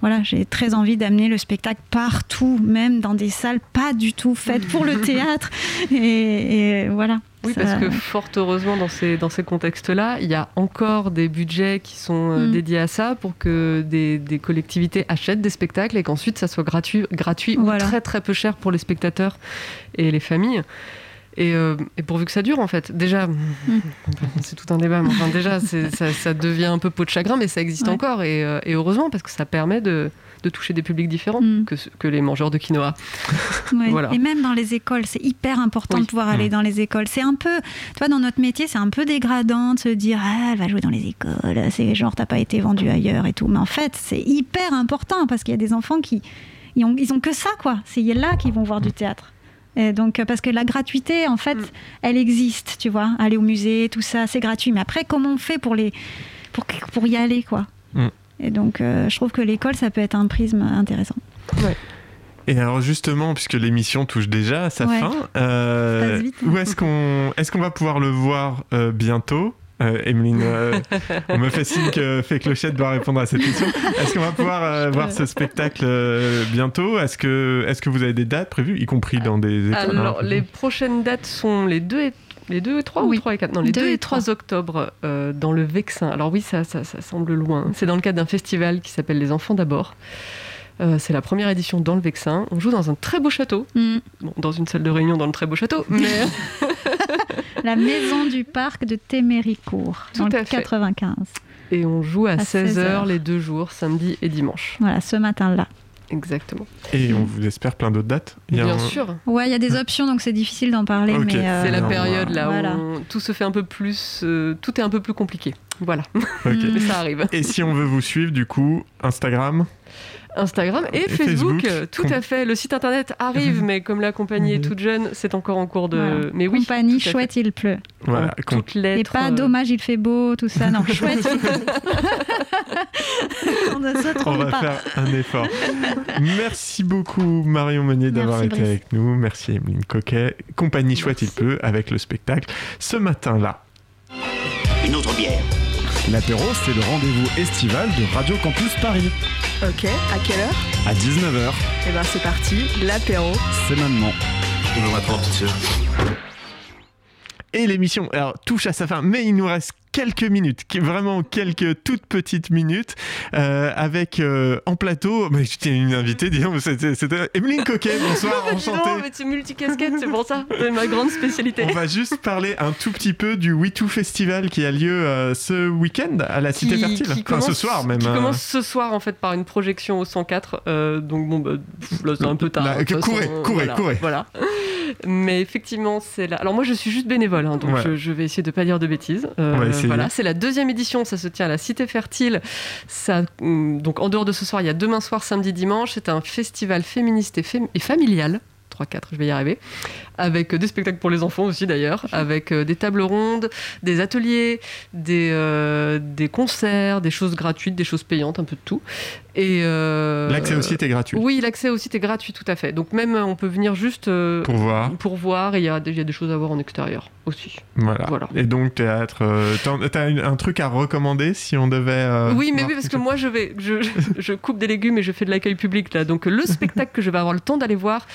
voilà j'ai très envie d'amener le spectacle partout, même dans des salles pas du tout faites pour le théâtre et, et voilà. Oui, Ça- parce que fort heureusement, dans ces, dans ces contextes-là, il y a encore des budgets qui sont euh, Mm. dédiés à ça pour que des, des collectivités achètent des spectacles et qu'ensuite ça soit gratuit, gratuit Voilà. ou très très peu cher pour les spectateurs et les familles. Et, euh, et pourvu que ça dure, en fait. Déjà, Mm. c'est tout un débat, mais enfin, déjà, ça, ça devient un peu peau de chagrin, mais ça existe Ouais. encore. Et, euh, et heureusement, parce que ça permet de, de toucher des publics différents Mm. que, les mangeurs de quinoa. Voilà. Et même dans les écoles, c'est hyper important Oui. de pouvoir aller Mm. dans les écoles. C'est un peu, tu vois, dans notre métier, c'est un peu dégradant de se dire, ah, elle va jouer dans les écoles, c'est genre, t'as pas été vendu ailleurs et tout. Mais en fait, c'est hyper important parce qu'il y a des enfants qui, ils ont, ils ont que ça, quoi. C'est là qu'ils vont voir du théâtre. Et donc, parce que la gratuité, en fait, Mm. elle existe, tu vois. Aller au musée, tout ça, c'est gratuit. Mais après, comment on fait pour les, pour, pour y aller, quoi? Et donc, euh, je trouve que l'école, ça peut être un prisme intéressant. Et alors justement, puisque l'émission touche déjà à sa Ouais. fin, euh, où est-ce qu'on est-ce qu'on va pouvoir le voir euh, bientôt? Euh, Emeline, euh, on me fait signe que fait Clochette doit répondre à cette question. Est-ce qu'on va pouvoir euh, voir ce spectacle euh, bientôt? Est-ce que, est que vous avez des dates prévues, y compris dans des écoles Alors, hein les prochaines dates sont les 2 et les 2 et 3 Oui. ou 3 et 4 Non, les Deux 2 et et 3 octobre euh, dans le Vexin. Alors oui, ça, ça, ça semble loin. C'est dans le cadre d'un festival qui s'appelle Les Enfants d'abord. Euh, c'est la première édition dans le Vexin. On joue dans un très beau château. Mm. Bon, dans une salle de réunion dans le très beau château, mais La maison du parc de Téméricourt, dans Tout le à fait. 95. et on joue à, À 16h 16h. les deux jours, samedi et dimanche. Voilà, ce matin-là. Exactement. Et on vous espère plein d'autres dates. Il y a Bien un- sûr. Ouais, il y a des options, donc c'est difficile d'en parler. Mais, euh, C'est la période là voilà. où tout se fait un peu plus, euh, tout est un peu plus compliqué. Voilà, mais ça arrive. Et si on veut vous suivre, du coup, Instagram? Instagram et, Et Facebook, Facebook, tout à fait. Le site internet arrive, mais comme la compagnie est toute jeune, c'est encore en cours de. Voilà. Mais oui, Compagnie, chouette, il pleut. Voilà, toutes Et lettres. pas euh, dommage, il fait beau, tout ça. Non, chouette, il pleut. on ne se on trompe va pas. faire un effort. Merci beaucoup Marion Meunier d'avoir été Brice. avec nous. Merci Emeline Coquet. Compagnie Chouette il peut avec le spectacle ce matin-là. Une autre bière. L'apéro, c'est le rendez-vous estival de Radio Campus Paris. Ok, à quelle heure? À 19h, Eh ben c'est parti, l'apéro. c'est maintenant. Et l'émission alors, touche à sa fin, mais il nous reste quelques minutes, vraiment quelques toutes petites minutes, euh, avec euh, en plateau, mais j'étais une invitée, disons, c'était Emeline Coquet, bonsoir, Mais donc, enchantée. mais tu multicasquette, c'est pour ça. C'est ma grande spécialité. On va juste parler un tout petit peu du We2 Festival qui a lieu euh, ce week-end à la Cité Qui- Fertile. qui Enfin, commence- ce soir même. Qui hein. commence ce soir en fait par une projection au 104. euh, donc bon, bah, là c'est un peu tard. Que- courez, façon, courez, voilà, courez. Voilà. Mais effectivement, c'est là. Alors moi, je suis juste bénévole, hein, donc Ouais. je, je vais essayer de pas dire de bêtises. On va essayer. Voilà, c'est la deuxième édition. Ça se tient à la Cité Fertile. Ça, hum, donc en dehors de ce soir, il y a demain soir, samedi, dimanche. C'est un festival féministe et familial. 3-4, je vais y arriver. Avec euh, des spectacles pour les enfants aussi d'ailleurs, avec euh, des tables rondes, des ateliers, des, euh, des concerts, des choses gratuites, des choses payantes, un peu de tout. Et euh, L'accès au site est gratuit. Oui, l'accès au site est gratuit, tout à fait. Donc même on peut venir juste euh, Pour voir. pour voir, il y, a des- il y a des choses à voir en extérieur aussi. Voilà. Voilà. Et donc, théâtre. euh, T'as un truc à recommander si on devait. euh, oui, mais oui, parce que moi je vais, je, je coupe des légumes et je fais de l'accueil public là. Donc le spectacle que je vais avoir le temps d'aller voir,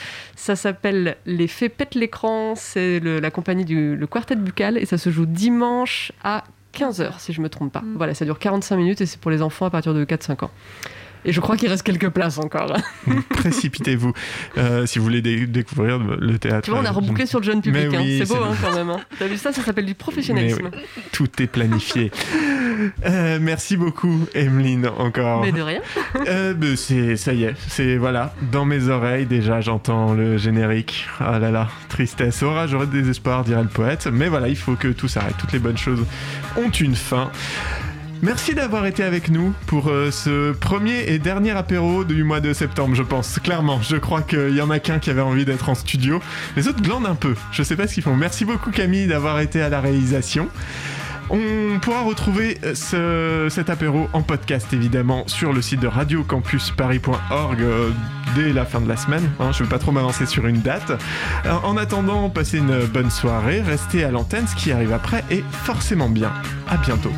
ça s'appelle Les Faits pètent l'écran. C'est la compagnie du le Quartet Buccal et ça se joue dimanche à 15h si je me trompe pas. Voilà, ça dure 45 minutes et c'est pour les enfants à partir de 4-5 ans. Et je crois qu'il reste quelques places encore. Précipitez-vous euh, si vous voulez dé- découvrir le théâtre. Tu vois, on a euh, rebouclé sur le jeune public. Hein. oui, c'est beau hein, beau. quand même. hein. T'as vu ça Ça s'appelle du professionnalisme. oui, tout est planifié. Euh, merci beaucoup, Emeline, encore. Mais de rien. Euh, bah, c'est, ça y est, c'est voilà, dans mes oreilles déjà j'entends le générique. Ah là là, tristesse, orage, j'aurais désespoir, dirait le poète. Mais voilà, il faut que tout s'arrête. Toutes les bonnes choses ont une fin. Merci d'avoir été avec nous pour euh, ce premier et dernier apéro du mois de septembre, je pense. Clairement, je crois qu'il y en a qu'un qui avait envie d'être en studio. Les autres glandent un peu. Je sais pas ce qu'ils font. Merci beaucoup Camille d'avoir été à la réalisation. On pourra retrouver euh, cet apéro en podcast évidemment sur le site de radiocampusparis.org euh, dès la fin de la semaine. Hein. Je ne veux pas trop m'avancer sur une date. Euh, en attendant, passez une bonne soirée, restez à l'antenne, ce qui arrive après est forcément bien. À bientôt.